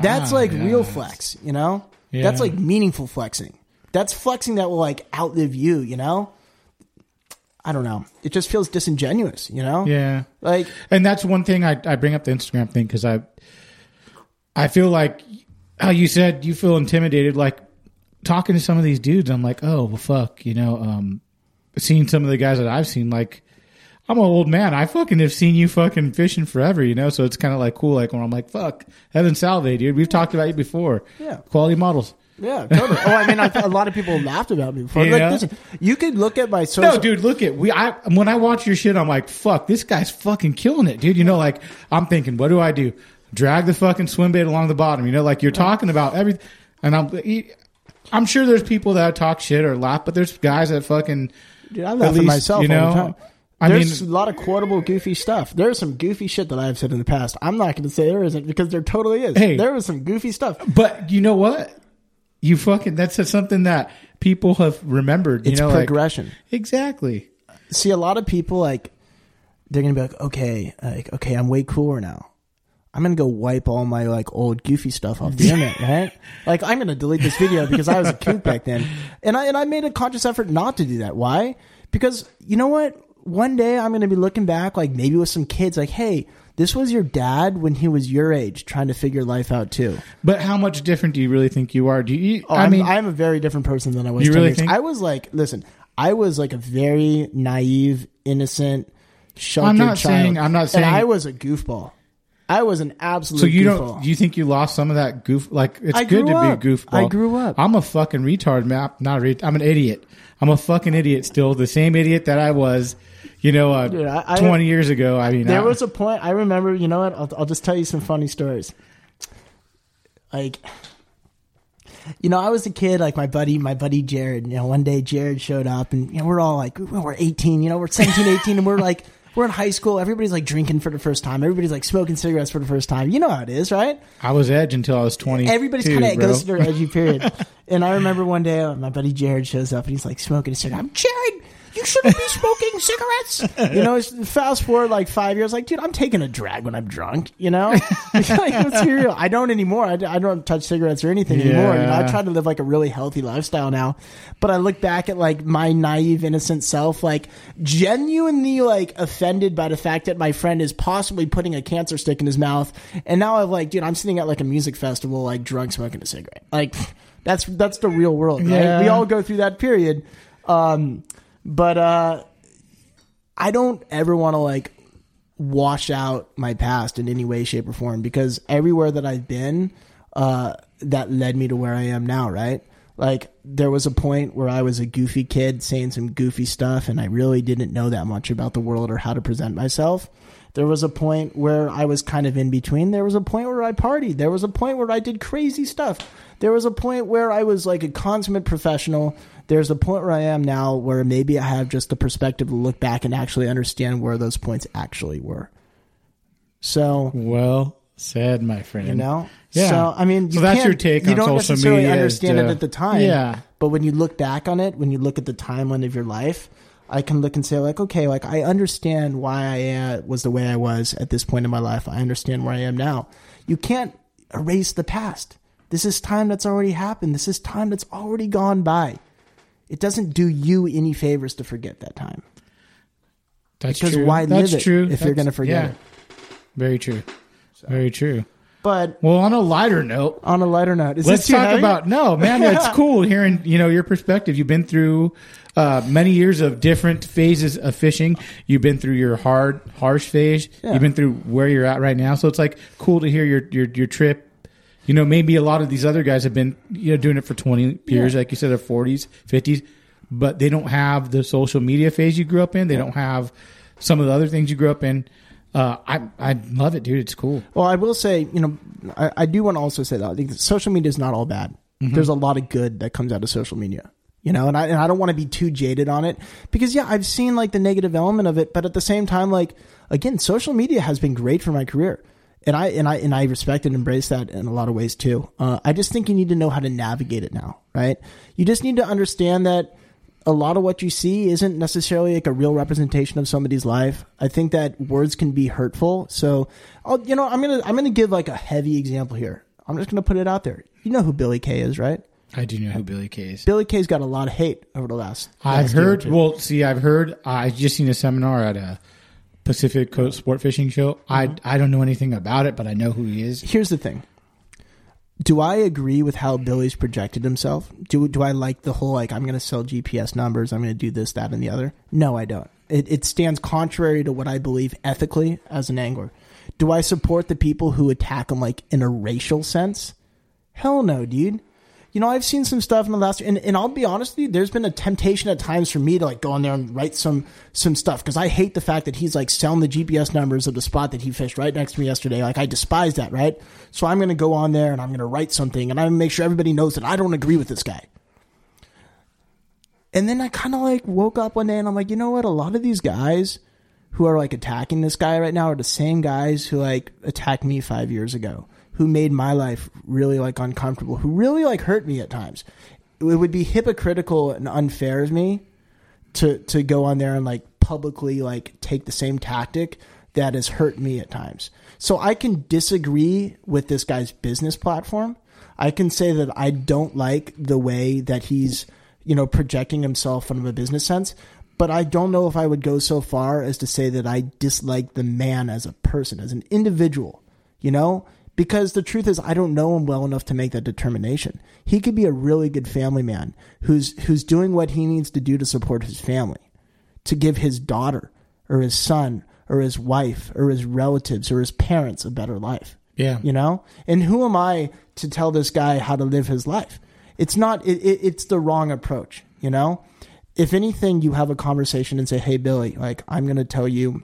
That's Ah, like yeah. real flex, you know? Yeah. That's like meaningful flexing. That's flexing that will like outlive you, you know? I don't know. It just feels disingenuous, you know? Yeah. Like and that's one thing I, I bring up the Instagram thing because I I feel like how you said you feel intimidated like talking to some of these dudes I'm like oh well fuck you know um seeing some of the guys that I've seen like I'm an old man I fucking have seen you fucking fishing forever you know so it's kind of like cool like when I'm like fuck Evan Salve dude we've talked about you before Yeah. quality models yeah, totally. Oh, I mean, I, a lot of people laughed about me before. Yeah. Like, listen, you could look at my social. No, dude, look at we. I when I watch your shit, I'm like, fuck, this guy's fucking killing it, dude. You know, like I'm thinking, what do I do? Drag the fucking swim bait along the bottom. You know, like you're talking about everything, and I'm. I'm sure there's people that talk shit or laugh, but there's guys that fucking. Dude, I laugh at least, myself you all know, the time. I There's mean- a lot of quotable, goofy stuff. There's some goofy shit that I've said in the past. I'm not going to say there isn't because there totally is. Hey. there was some goofy stuff. But you know what? You fucking. That's something that people have remembered. You It's know, like- progression. exactly. See, a lot of people like they're going to be like, okay, like okay, I'm way cooler now. I'm gonna go wipe all my like old goofy stuff off the internet, right? Like I'm gonna delete this video because I was a kook back then, and I and I made a conscious effort not to do that. Why? Because you know what? One day I'm gonna be looking back, like maybe with some kids, like, hey, this was your dad when he was your age, trying to figure life out too. But how much different do you really think you are? Do you? Oh, I I'm, mean, I'm a very different person than I was. You really years. think- I was like, listen, I was like a very naive, innocent, sheltered I'm not child. saying- I'm not saying- And I was a goofball. I was an absolute. So you goofball. don't? Do you think you lost some of that goof? Like it's I good to up. be a goofball. I grew up. I'm a fucking retard, man. I'm Not a I'm an idiot. I'm a fucking idiot still. The same idiot that I was, you know, uh, Dude, I- I- 20 years ago. I mean, There I, was a point. I remember. You know what? I'll, I'll just tell you some funny stories. Like, you know, I was a kid. Like my buddy, my buddy Jared. You know, one day Jared showed up, and you know, we're all like, we're 18. You know, we're 17, 18, and we're like, we're in high school. Everybody's like drinking for the first time. Everybody's like smoking cigarettes for the first time. You know how it is, right? I was edge until I was 20. Everybody's kind of goes through their edgy period. and I remember one day uh, my buddy Jared shows up and he's like smoking a cigarette. I'm Jared. You shouldn't be smoking cigarettes. You know, it's, fast forward like five years, like, dude, I'm taking a drag when I'm drunk. You know, like, let's be real. I don't anymore. I, I don't touch cigarettes or anything anymore. You know, I try to live like a really healthy lifestyle now. But I look back at like my naive, innocent self, like genuinely like offended by the fact that my friend is possibly putting a cancer stick in his mouth. And now I'm like, dude, I'm sitting at like a music festival, like drunk, smoking a cigarette. Like that's that's the real world, right? Yeah. We all go through that period. Um, but uh, I don't ever want to like wash out my past in any way, shape, or form because everywhere that I've been, uh, that led me to where I am now, right? Like there was a point where I was a goofy kid saying some goofy stuff and I really didn't know that much about the world or how to present myself. There was a point where I was kind of in between. There was a point where I partied. There was a point where I did crazy stuff. There was a point where I was like a consummate professional. There's a point where I am now where maybe I have just the perspective to look back and actually understand where those points actually were. So, Well said, my friend. you know? Yeah. So, I mean, So that's can't- your take you on don't necessarily understand to- it at the time. Yeah. But when you look back on it, when you look at the timeline of your life, I can look and say, like, okay, like I understand why I uh, was the way I was at this point in my life. I understand where I am now. You can't erase the past. This is time that's already happened. This is time that's already gone by. It doesn't do you any favors to forget that time. That's Because true. why That's live it true. if you're gonna forget yeah. it? Very true. Very true. But Well, on a lighter note, on a lighter note, is let's talk heavy? about no man it's cool hearing you know your perspective you've been through uh, many years of different phases of fishing you've been through your hard harsh phase Yeah. you've been through where you're at right now so it's like cool to hear your your, your trip you know maybe a lot of these other guys have been you know doing it for 20 years like you said their 40s 50s but they don't have the social media phase you grew up in they don't have some of the other things you grew up in uh, I I love it, dude. It's cool. Well, I will say, you know, I, I do want to also say that I think social media is not all bad. Mm-hmm. There's a lot of good that comes out of social media, you know, and I, and I don't want to be too jaded on it because, yeah, I've seen like the negative element of it, but at the same time, like, again, social media has been great for my career. And I, and I, and I respect and embrace that in a lot of ways too. Uh, I just think you need to know how to navigate it now, right? You just need to understand that a lot of what you see isn't necessarily like a real representation of somebody's life. I think that words can be hurtful. So, I'll, you know, I'm gonna I'm gonna give like a heavy example here. I'm just gonna put it out there. You know who Billy Kay is, right? I do know who Billy Kay is. Billy Kay's got a lot of hate over the last. I've last heard. Well, see, I've heard. I just seen a seminar at a Pacific Coast Sport Fishing Show. I Mm-hmm. I don't know anything about it, but I know who he is. Here's the thing. Do I agree with how Billy's projected himself? Do do I like the whole like I'm going to sell GPS numbers, I'm going to do this, that, and the other? No, I don't. It, it stands contrary to what I believe ethically as an angler. Do I support the people who attack him like in a racial sense? Hell no, dude. You know, I've seen some stuff in the last, and, and I'll be honest with you, there's been a temptation at times for me to like go in there and write some some stuff because I hate the fact that he's like selling the GPS numbers of the spot that he fished right next to me yesterday. Like I despise that, right? So I'm going to go on there and I'm going to write something and I'm going to make sure everybody knows that I don't agree with this guy. And then I kind of like woke up one day and I'm like, you know what? A lot of these guys who are like attacking this guy right now are the same guys who like attacked me five years ago, who made my life really like uncomfortable, who really like hurt me at times. It would be hypocritical and unfair of me to to go on there and like publicly like take the same tactic that has hurt me at times. So I can disagree with this guy's business platform. I can say that I don't like the way that he's, you know, projecting himself from a business sense, but I don't know if I would go so far as to say that I dislike the man as a person, as an individual, you know? Because the truth is I don't know him well enough to make that determination. He could be a really good family man who's who's doing what he needs to do to support his family to give his daughter or his son or his wife or his relatives or his parents a better life. Yeah. You know? And who am I to tell this guy how to live his life? It's not, it, it, it's the wrong approach, you know? If anything, you have a conversation and say, hey, Billy, like, I'm going to tell you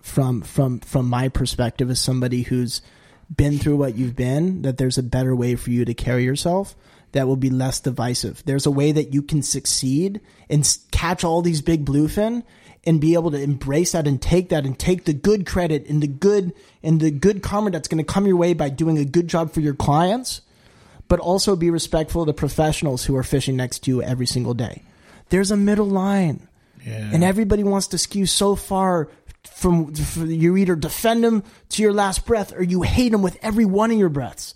from, from, from my perspective as somebody who's been through what you've been, that there's a better way for you to carry yourself that will be less divisive. There's a way that you can succeed and catch all these big bluefin and be able to embrace that and take that and take the good credit and the good and the good karma that's going to come your way by doing a good job for your clients, but also be respectful of the professionals who are fishing next to you every single day. There's a middle line. Yeah. And everybody wants to skew so far from, from you either defend them to your last breath or you hate them with every one of your breaths.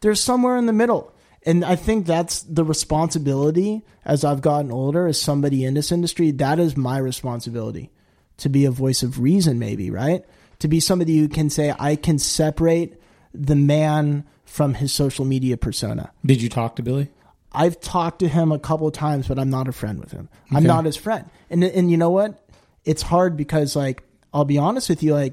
There's somewhere in the middle. And I think that's the responsibility as I've gotten older as somebody in this industry. That is my responsibility to be a voice of reason, maybe, right? To be somebody who can say, I can separate the man from his social media persona. Did you talk to Billy? I've talked to him a couple of times, but I'm not a friend with him. I'm not his friend. And and you know what? It's hard because like I'll be honest with you, like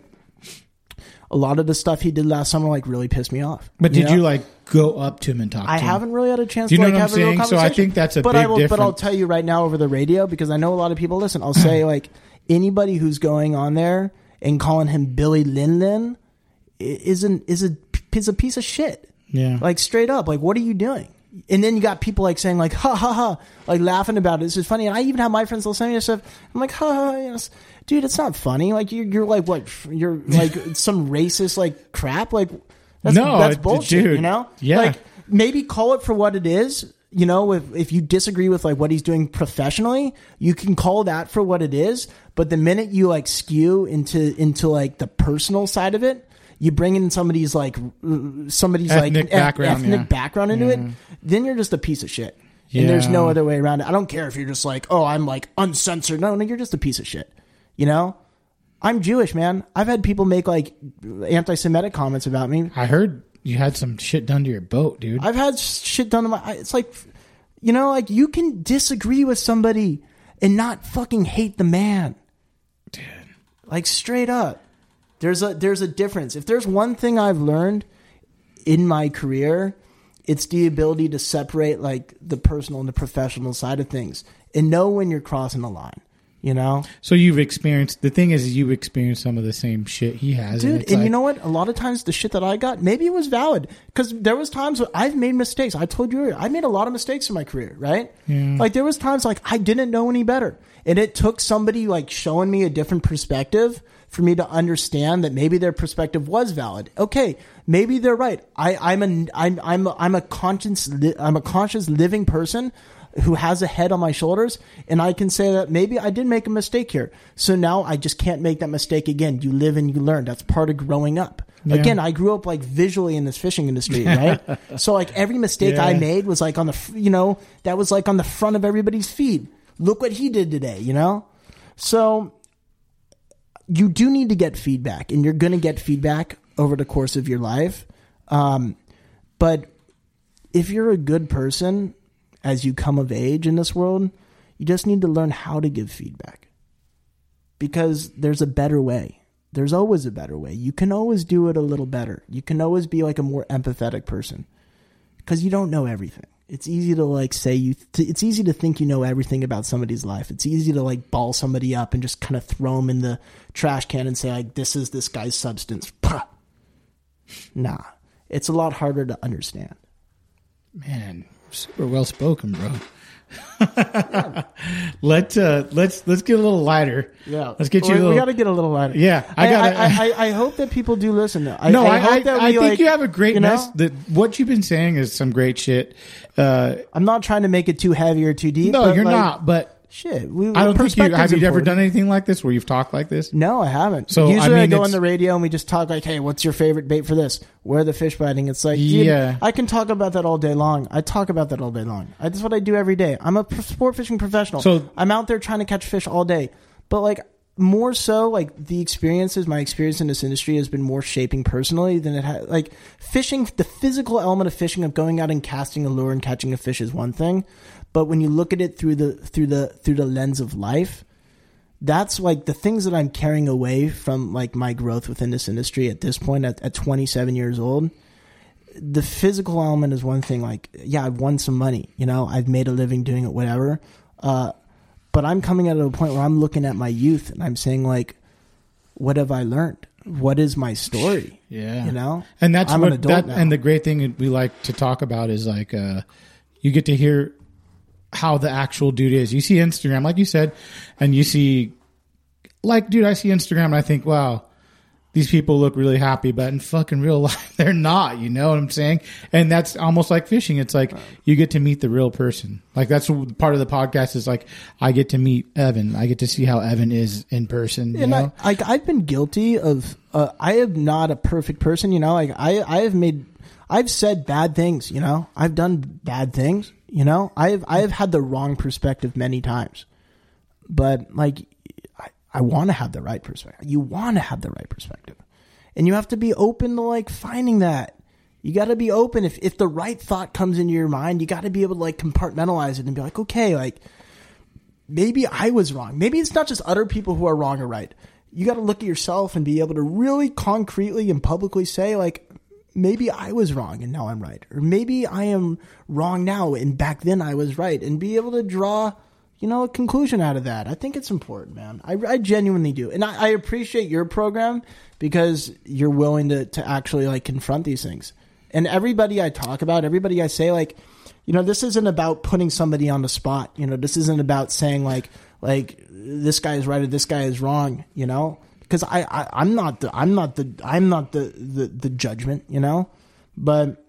a lot of the stuff he did last summer like really pissed me off. But did know? you like go up to him and talk I to him? I haven't really had a chance Do you to know like what I'm have a real saying? So I think that's a but big I will, But I'll tell you right now over the radio because I know a lot of people listen. I'll say like anybody who's going on there and calling him Billy Lin Lin isn't is a is a piece of shit. Yeah. Like straight up, like what are you doing? And then you got people like saying like ha ha ha, like laughing about it. This is funny. And I even have my friends. They'll send me stuff. I'm like ha ha, yes, dude. It's not funny. Like you're you're like what? You're like some racist like crap. Like that's No, that's bullshit. dude. You know? Yeah. Like maybe call it for what it is. You know, if if you disagree with like what he's doing professionally, you can call that for what it is. But the minute you like skew into into like the personal side of it, you bring in somebody's like somebody's Ethnic like background, ethnic yeah. background into it, then you're just a piece of shit. And there's no other way around it. I don't care if you're just like, oh, I'm like uncensored. No, no, you're just a piece of shit. You know, I'm Jewish, man. I've had people make like anti-Semitic comments about me. I heard you had some shit done to your boat, dude. I've had shit done to my. I- It's like, you know, like you can disagree with somebody and not fucking hate the man. Dude. Like straight up, there's a there's a difference. If there's one thing I've learned in my career, it's the ability to separate like the personal and the professional side of things and know when you're crossing the line. You know, So you've experienced the thing is you've experienced some of the same shit he has, dude. And, it's you know what? A lot of times the shit that I got, maybe it was valid because there was times where I've made mistakes. I told you earlier, I made a lot of mistakes in my career, right? Like there was times like I didn't know any better, and it took somebody like showing me a different perspective for me to understand that maybe their perspective was valid. Okay, maybe they're right. I, I'm a I'm I'm a, I'm a conscious li- I'm a conscious living person who has a head on my shoulders and I can say that maybe I did make a mistake here. So now I just can't make that mistake again. You live and you learn. That's part of growing up. Yeah. Again, I grew up like visually in this fishing industry, right? so like every mistake I made was like on the, you know, that was like on the front of everybody's feed. Look what he did today, you know? So you do need to get feedback and you're going to get feedback over the course of your life. Um, but if you're a good person as you come of age in this world, you just need to learn how to give feedback because there's a better way. There's always a better way. You can always do it a little better. You can always be like a more empathetic person because you don't know everything. It's easy to like say you. Th- it's easy to think you know everything about somebody's life. It's easy to like ball somebody up and just kind of throw them in the trash can and say like, "This is this guy's substance." Nah, it's a lot harder to understand. man, super well spoken, bro. Let uh, let's let's get a little lighter. Yeah, let's get you. We, little, we got to get a little lighter. Yeah, I I, gotta- I, I, I hope that people do listen. I, no, I, I, hope I, that I we, think like, you have a great you know? mess. That what you've been saying is some great shit. Uh, I'm not trying to make it too heavy or too deep. no, you're like, not. But Shit, we, I don't think you have. You ever done anything like this where you've talked like this? No, I haven't. So, So I usually I, go on the radio and we just talk like, "Hey, what's your favorite bait for this? Where are the fish biting?" It's like, dude, Yeah. I can talk about that all day long. I talk about that all day long. I, that's what I do every day. I'm a sport fishing professional. So- I'm out there trying to catch fish all day. But like more so, like the experiences, my experience in this industry has been more shaping personally than it had. Like fishing, the physical element of fishing, of going out and casting a lure and catching a fish, is one thing. But when you look at it through the through the through the lens of life, that's like the things that I'm carrying away from like my growth within this industry at this point at, at 27 years old. The physical element is one thing. Like, yeah, I've won some money. You know, I've made a living doing it, whatever. Uh, but I'm coming at a point where I'm looking at my youth and I'm saying like, what have I learned? What is my story? Yeah. you know, and that's I'm what an adult that, now. and the great thing we like to talk about is like uh you get to hear how the actual dude is. You see instagram like you said and you see like dude i see instagram and i think wow these people look really happy but in fucking real life they're not you know what i'm saying? And that's almost like fishing. It's like you get to meet the real person. Like that's part of the podcast is like i get to meet evan. I get to see how evan is in person you and know? I, like I've been guilty of. Uh, I am not a perfect person, you know. Like I, I have made, I've said bad things, you know. I've done bad things, you know. I've, I have had the wrong perspective many times, but like, I, I want to have the right perspective. You want to have the right perspective, and you have to be open to like finding that. You got to be open. If if the right thought comes into your mind, you got to be able to like compartmentalize it and be like, okay, like maybe I was wrong. Maybe it's not just other people who are wrong or right. You got to look at yourself and be able to really concretely and publicly say, like, maybe I was wrong and now I'm right. Or maybe I am wrong now and back then I was right. And be able to draw, you know, a conclusion out of that. I think it's important, man. I, I genuinely do. And I, I appreciate your program because you're willing to, to actually, like, confront these things. And everybody I talk about, everybody I say, like, you know, this isn't about putting somebody on the spot. You know, this isn't about saying like like this guy is right or this guy is wrong. You know, because I, I I'm not the I'm not the I'm not the the, the judgment. You know, but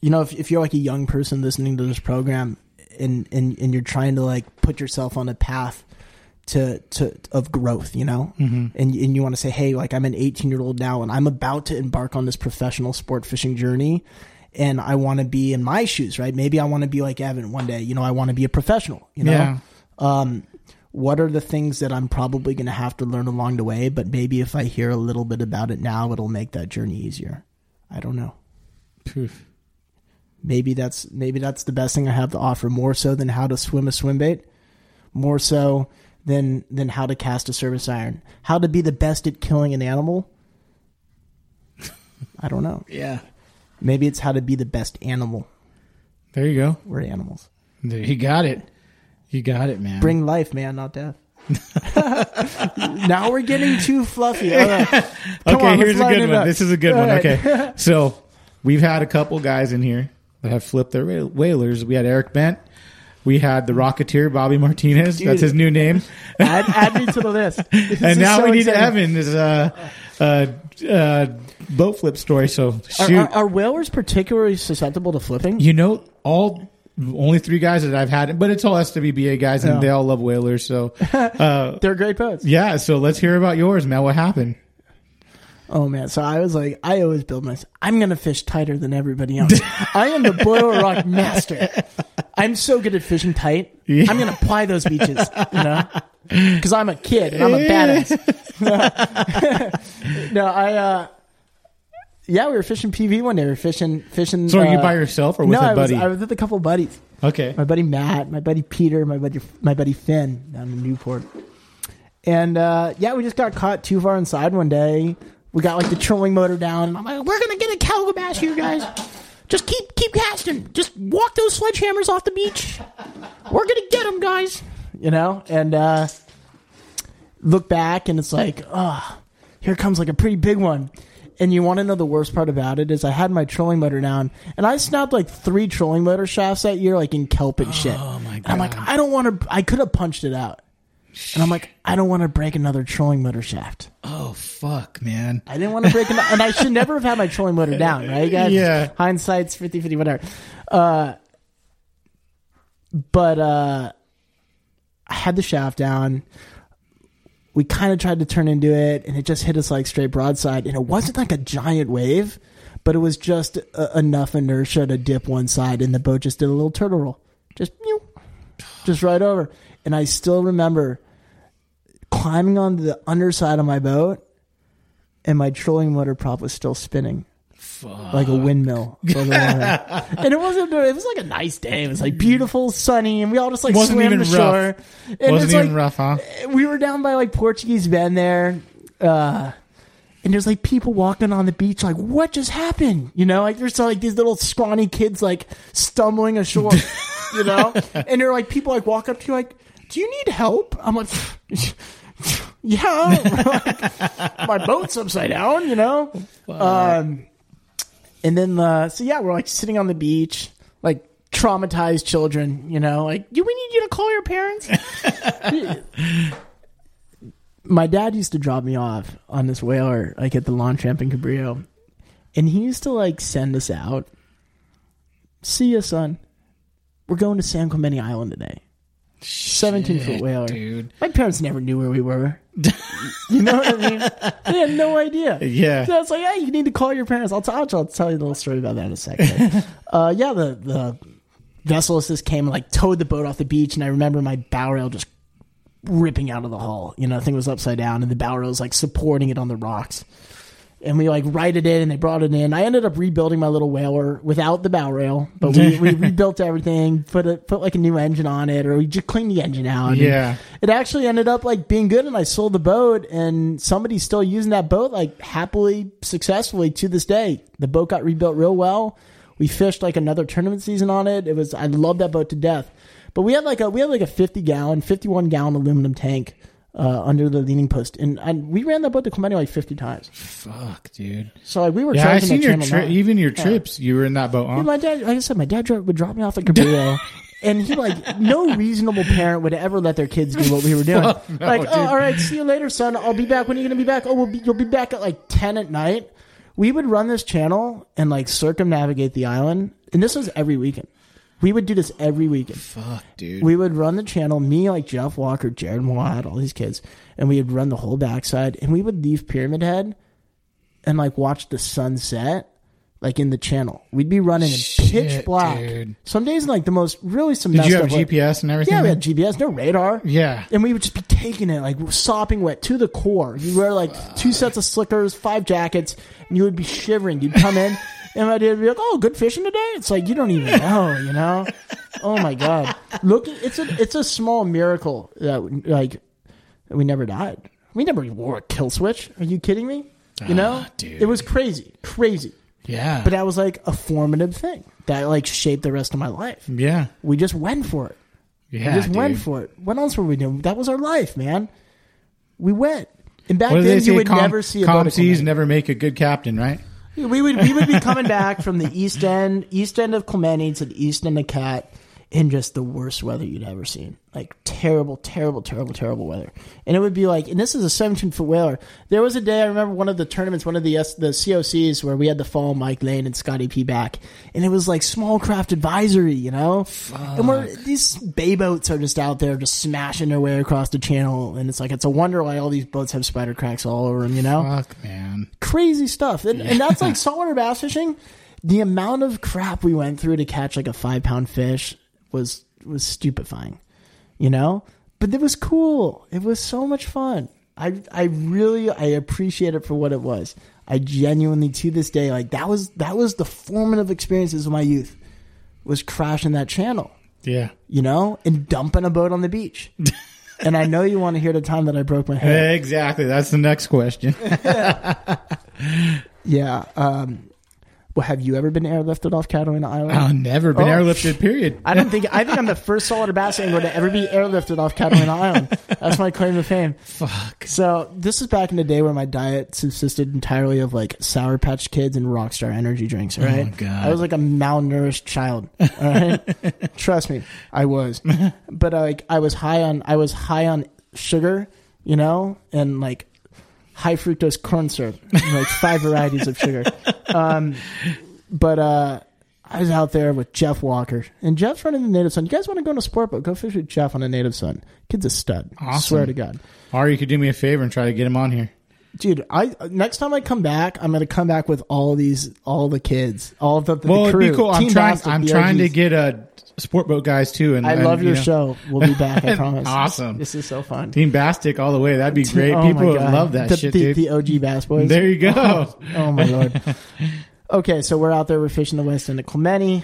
you know if if you're like a young person listening to this program and and and you're trying to like put yourself on a path to to of growth, you know, mm-hmm. and and you want to say, hey, like I'm an 18 year old now, and I'm about to embark on this professional sport fishing journey, and I want to be in my shoes, right? Maybe I want to be like Evan one day, you know, I want to be a professional, you know. Yeah. Um, what are the things that I'm probably going to have to learn along the way? But maybe if I hear a little bit about it now, it'll make that journey easier. I don't know. Poof. Maybe that's maybe that's the best thing I have to offer. More so than how to swim a swim bait, more so than than how to cast a surface iron, how to be the best at killing an animal. I don't know. Yeah. Maybe it's how to be the best animal. There you go. We're animals. There, you got it. You got it, man. Bring life, man, not death. now we're getting too fluffy. All right. Come okay, on, here's a good one. up. This is a good All one. right. Okay. So we've had a couple guys in here that have flipped their whalers. We had Eric Bent. We had the Rocketeer, Bobby Martinez. That's his new name. add, add me to the list. This and now so we need exciting. Uh, uh, uh, boat flip story. So Are, shoot. are, are whalers particularly susceptible to flipping? you know, all only three guys that I've had, but it's all SWBA guys, and Yeah. they all love whalers. So, uh, They're great boats. yeah. So let's hear about yours, man. What happened? Oh man, so I was like, I always build myself. I'm gonna fish tighter than everybody else. I am the boil rock master. I'm so good at fishing tight. Yeah. I'm gonna ply those beaches, you know, because I'm a kid and I'm a badass. no, I. uh Yeah, we were fishing PV one day. We were fishing, fishing. So are you uh, by yourself or with no, a I was, buddy? I was with a couple buddies. okay. my buddy Matt, my buddy Peter, my buddy my buddy Finn down in Newport. And uh, yeah, we just got caught too far inside one day. We got like the trolling motor down, and I'm like, "We're gonna get a calico bass here, guys. Just keep keep casting. Just walk those sledgehammers off the beach. We're gonna get them, guys." You know, and uh, look back, and it's like, oh, here comes like a pretty big one. And you want to know the worst part about it is I had my trolling motor down, and I snapped like three trolling motor shafts that year, like in kelp and shit. Oh, my And I'm like, I don't want to. I could have punched it out, and I'm like, I don't want to break another trolling motor shaft. Oh fuck, man. I didn't want to break it, and I should never have had my trolling motor down, right, guys? Yeah. Hindsight's 50 50, whatever. Uh, but uh, I had the shaft down. We kind of tried to turn into it, and it just hit us like straight broadside. And it wasn't like a giant wave, but it was just uh, enough inertia to dip one side, and the boat just did a little turtle roll. Just, just right over. And I still remember climbing on the underside of my boat and my trolling motor prop was still spinning. Like a windmill. water. and it wasn't. It was like a nice day. It was like beautiful, sunny, and we all just like Wasn't swam even the rough. shore. And Wasn't it's even like, rough, huh? we were down by like Portuguese Bend there, uh, and there's like people walking on the beach, like, what just happened? You know, like there's like these little scrawny kids like stumbling ashore, you know, and they're like people like walk up to you like, do you need help? I'm like, yeah, Like, my boat's upside down, you know. Um, and then uh, so yeah, we're like sitting on the beach, like traumatized children, you know, like, do we need you to call your parents? my dad used to drop me off on this whaler, like at the launch ramp in Cabrillo, and he used to like send us out. See ya, son. We're going to San Clemente Island today. Seventeen foot whaler, dude. My parents never knew where we were. You know what I mean? They had no idea. Yeah. So it's like, hey, you need to call your parents. I'll, t- I'll, t- I'll tell you a little story about that in a second. uh, yeah, the the vessel assist came and like towed the boat off the beach, and I remember my bow rail just ripping out of the hull. You know, the thing was upside down, and the bow rail was like supporting it on the rocks. And we like righted it, and they brought it in. I ended up rebuilding my little whaler without the bow rail, but we, we rebuilt everything, put a, put like a new engine on it, or we just cleaned the engine out. Yeah. it actually ended up like being good, and I sold the boat, and somebody's still using that boat like happily, successfully to this day. The boat got rebuilt real well. We fished like another tournament season on it. It was I love that boat to death. But we had like a we had like a fifty gallon, fifty one gallon aluminum tank uh, under the leaning post, and, and we ran that boat to Clemente like fifty times. Fuck, dude. So like we were Yeah, I seen your channel tri- even your trips. You were in that boat, huh? Dude, my dad, like I said, my dad would drop me off at Cabrillo. And he like no reasonable parent would ever let their kids do what we were doing. No, like, dude. oh, all right, see you later, son. I'll be back. When are you gonna be back? Oh, we'll be, you'll be back at like ten at night. We would run this channel and like circumnavigate the island, and this was every weekend. We would do this every weekend. Fuck, dude. We would run the channel, me, like Jeff Walker, Jared Watt, all these kids, and we would run the whole backside, and we would leave Pyramid Head and like watch the sunset, like in the channel. We'd be running in pitch Shit, black. dude. Some days, like the most really some. Did messed you have up, like- GPS and everything? yeah, we had GPS, no radar. Yeah. And we would just be taking it like sopping wet to the core. You wear like two sets of slickers, five jackets, and you would be shivering. You'd come in, and my dad would be like, "Oh, good fishing today." It's like you don't even know, you know. Oh my god, looking it's a it's a small miracle that like we never died. We never wore a kill switch. Are you kidding me? You know, Ah, dude. it was crazy, crazy. Yeah. But that was like a formative thing that like shaped the rest of my life. yeah. We just went for it. Yeah. We just went for it. What else were we doing? That was our life, man. We went. And back then, you would calm, never see a calm boat at seas never make a good captain, right? We would we would be coming back from the east end, east end of Clemente to the east end of Cat, in just the worst weather you'd ever seen. Like terrible, terrible, terrible, terrible weather. And it would be like, and this is a 17 foot whaler. There was a day I remember one of the tournaments, one of the S, the COCs where we had to follow Mike Lane and Scotty P back, and it was like small craft advisory, you know. And we're these bay boats are just out there just smashing their way across the channel, and it's like it's a wonder why all these boats have spider cracks all over them, you know Fuck, man. crazy stuff. And, and that's like saltwater bass fishing. The amount of crap we went through to catch like a five pound fish was was stupefying, you know. But it was cool. It was so much fun. I I really I appreciate it for what it was. I genuinely to this day like that was that was the formative experiences of my youth. Was crashing that channel, Yeah. you know, and dumping a boat on the beach. and I know you want to hear the time that I broke my head. Exactly. That's the next question. Yeah. Um, well, have you ever been airlifted off Catalina Island? I've never been Oh. airlifted, period. I don't think I think I'm the first saltwater bass angler to ever be airlifted off Catalina Island. That's my claim to fame. Fuck. So this is back in the day where my diet subsisted entirely of like Sour Patch Kids and Rockstar energy drinks. Oh, right. Oh, God. I was like a malnourished child. All right, trust me, I was. But uh, like I was high on I was high on sugar, you know, and like high fructose corn syrup, like five varieties of sugar. Um, but uh, I was out there with Jeff Walker, and Jeff's running the Native Sun. You guys want to go on a sport boat? Go fish with Jeff on a Native Sun. Kid's a stud. Awesome. Swear to God. Or you could do me a favor and try to get him on here. Dude, I next time I come back, I'm gonna come back with all these, all the kids, all the, the Well, it'd crew. be cool. I'm Team trying. Boston, I'm trying to get a sport boat guys too. And I and, love you your know, show. We'll be back. I promise. Awesome. This is so fun. Team Bastic all the way. That'd be great. Oh People would love that the, shit, the, dude. The OG Bass Boys. there you go. Oh my lord. okay, so we're out there, we're fishing the west end of Clemente,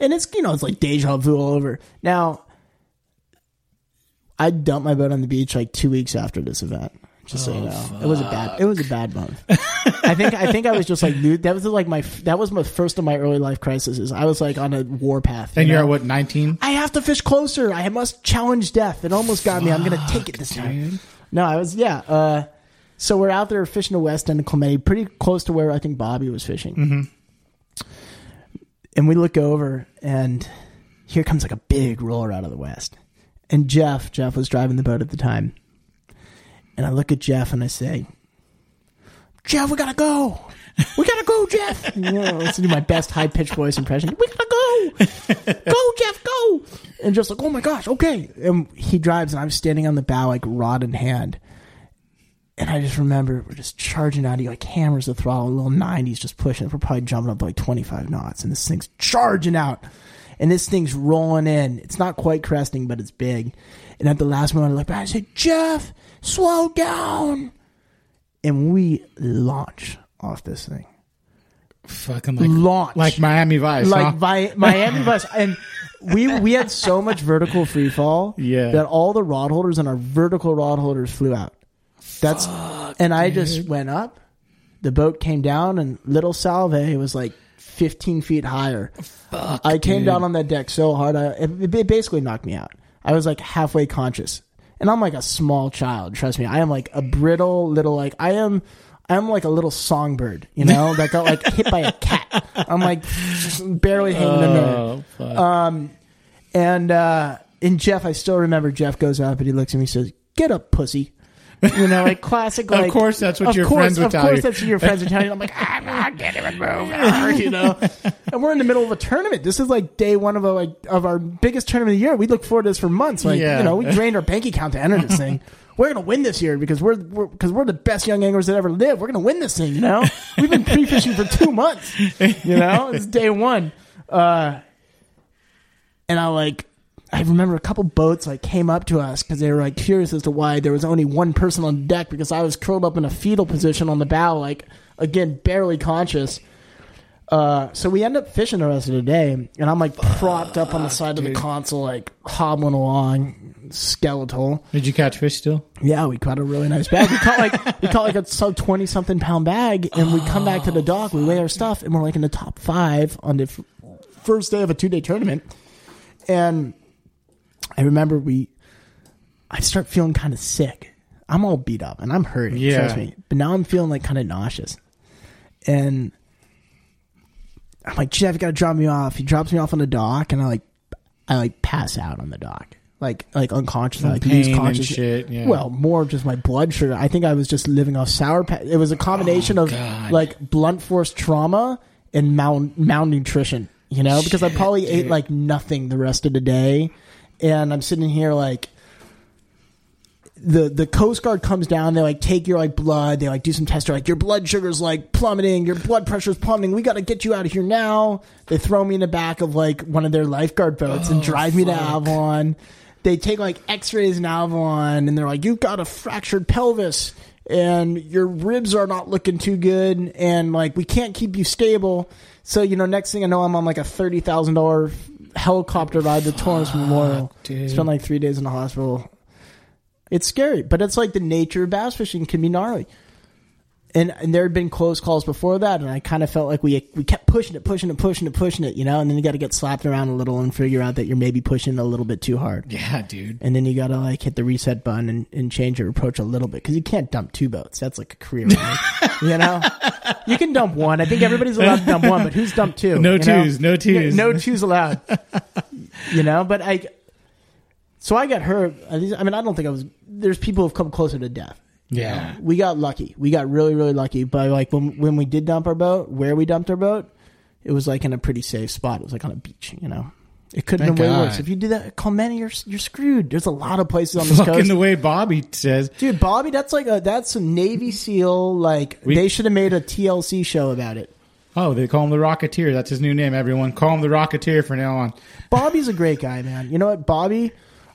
and it's you know it's like deja vu all over. Now, I dumped my boat on the beach like two weeks after this event. Just so you know, it was a bad. It was a bad month. I think. I think I was just like that was like my that was my first of my early life crises. I was like on a warpath. And you you're know? at what, 19? I have to fish closer. I must challenge death. It almost got me. I'm gonna take it this time. No, I was yeah. Uh, so we're out there fishing the west end of Clemente, pretty close to where I think Bobby was fishing. Mm-hmm. And we look over, and here comes like a big roller out of the west. And Jeff, Jeff was driving the boat at the time. And I look at Jeff and I say, Jeff, we gotta go. We gotta go, Jeff. You know, let's do my best high pitched voice impression. We gotta go. Go, Jeff, go. And just like, oh my gosh, okay. And he drives, and I'm standing on the bow, like rod in hand. And I just remember we're just charging out. He like hammers the throttle, a little 90s just pushing. We're probably jumping up to like 25 knots, and this thing's charging out. And this thing's rolling in. It's not quite cresting, but it's big. And at the last moment, I look back and I say, Jeff, slow down. And we launch off this thing. Fucking like, Launch. like Miami Vice. like huh? Vi- Miami Vice, and we we had so much vertical free fall Yeah. that all the rod holders and our vertical rod holders flew out. That's and I just went up. The boat came down, and little Salve was like 15 feet higher. I came down on that deck so hard, I, it, it basically knocked me out. I was like halfway conscious, and I'm like a small child. Trust me, I am like a brittle little like I am. I'm like a little songbird, you know, that got like hit by a cat. I'm like barely hanging in there. Oh, fuck. And uh and Jeff, I still remember Jeff goes up and he looks at me and says, Get up, pussy. You know, like classic like course that's what of your course, friends would of course that's what your friends would tell you. I'm like, I'm not getting it move you know. And we're in the middle of a tournament. This is like day one of a like of our biggest tournament of the year. We look forward to this for months. Like Yeah. you know, we drained our bank account to enter this thing. We're gonna win this year because we're we're because we're the best young anglers that ever lived. We're gonna win this thing, you know. We've been pre fishing for two months. You know, it's day one. Uh and I like I remember a couple boats like came up to us because they were like curious as to why there was only one person on deck because I was curled up in a fetal position on the bow, like again barely conscious. Uh, so we end up fishing the rest of the day, and I'm like propped up on the side of the console, like hobbling along, skeletal. Did you catch fish still? Yeah, we caught a really nice bag. We caught like we caught like a sub twenty something pound bag, and we come back to the dock. We weigh our stuff, and we're like in the top five on the f- first day of a two day tournament. And I remember we, I start feeling kind of sick. I'm all beat up and I'm hurting. Yeah. Trust me. But now I'm feeling like kind of nauseous, and I'm like, Jeff, you gotta drop me off. He drops me off on the dock, and I like, I like pass out on the dock. Like, like unconscious, like pain lose and conscious shit, yeah. Well, more of just my blood sugar. I think I was just living off sour. Pa- it was a combination oh, of Oh, God. like blunt force trauma and mal- malnutrition. You know, because I probably ate like nothing the rest of the day, and I'm sitting here like the the Coast Guard comes down. They like take your like blood. They like do some tests. They're like your blood sugar's like plummeting. Your blood pressure's plummeting. We got to get you out of here now. They throw me in the back of like one of their lifeguard boats and oh, drive me to Avalon. They take like X-rays in Avalon, and they're like, "You've got a fractured pelvis." And your ribs are not looking too good, and like we can't keep you stable. So you know, next thing I know, I'm on like a thirty thousand dollar helicopter ride to Torrance Memorial. dude. Spent like three days in the hospital. It's scary, but it's like the nature of bass fishing can be gnarly. And and there had been close calls before that, and I kind of felt like we we kept pushing it, pushing it, pushing it, pushing it, you know. And then you got to get slapped around a little and figure out that you're maybe pushing a little bit too hard. Yeah, dude. And then you got to like hit the reset button and, and change your approach a little bit because you can't dump two boats. That's like a career, right? you know. You can dump one. I think everybody's allowed to dump one, but who's dumped two? No you know? twos, no twos. no twos allowed. you know, but I. So I got hurt. I mean, I don't think I was. There's people who've come closer to death. Yeah. We got lucky. We got really, really lucky. But like when when we did dump our boat, where we dumped our boat, it was like in a pretty safe spot. It was like on a beach. You know, it couldn't have been way worse. If you do that at Clemente, you're you're screwed. There's a lot of places on this Fucking coast. the way Bobby says. Dude, Bobby, that's like a that's a Navy SEAL. Like We- they should have made a TLC show about it. Oh, they call him the Rocketeer. That's his new name, everyone. Call him the Rocketeer from now on. Bobby's a great guy, man. You know what, Bobby?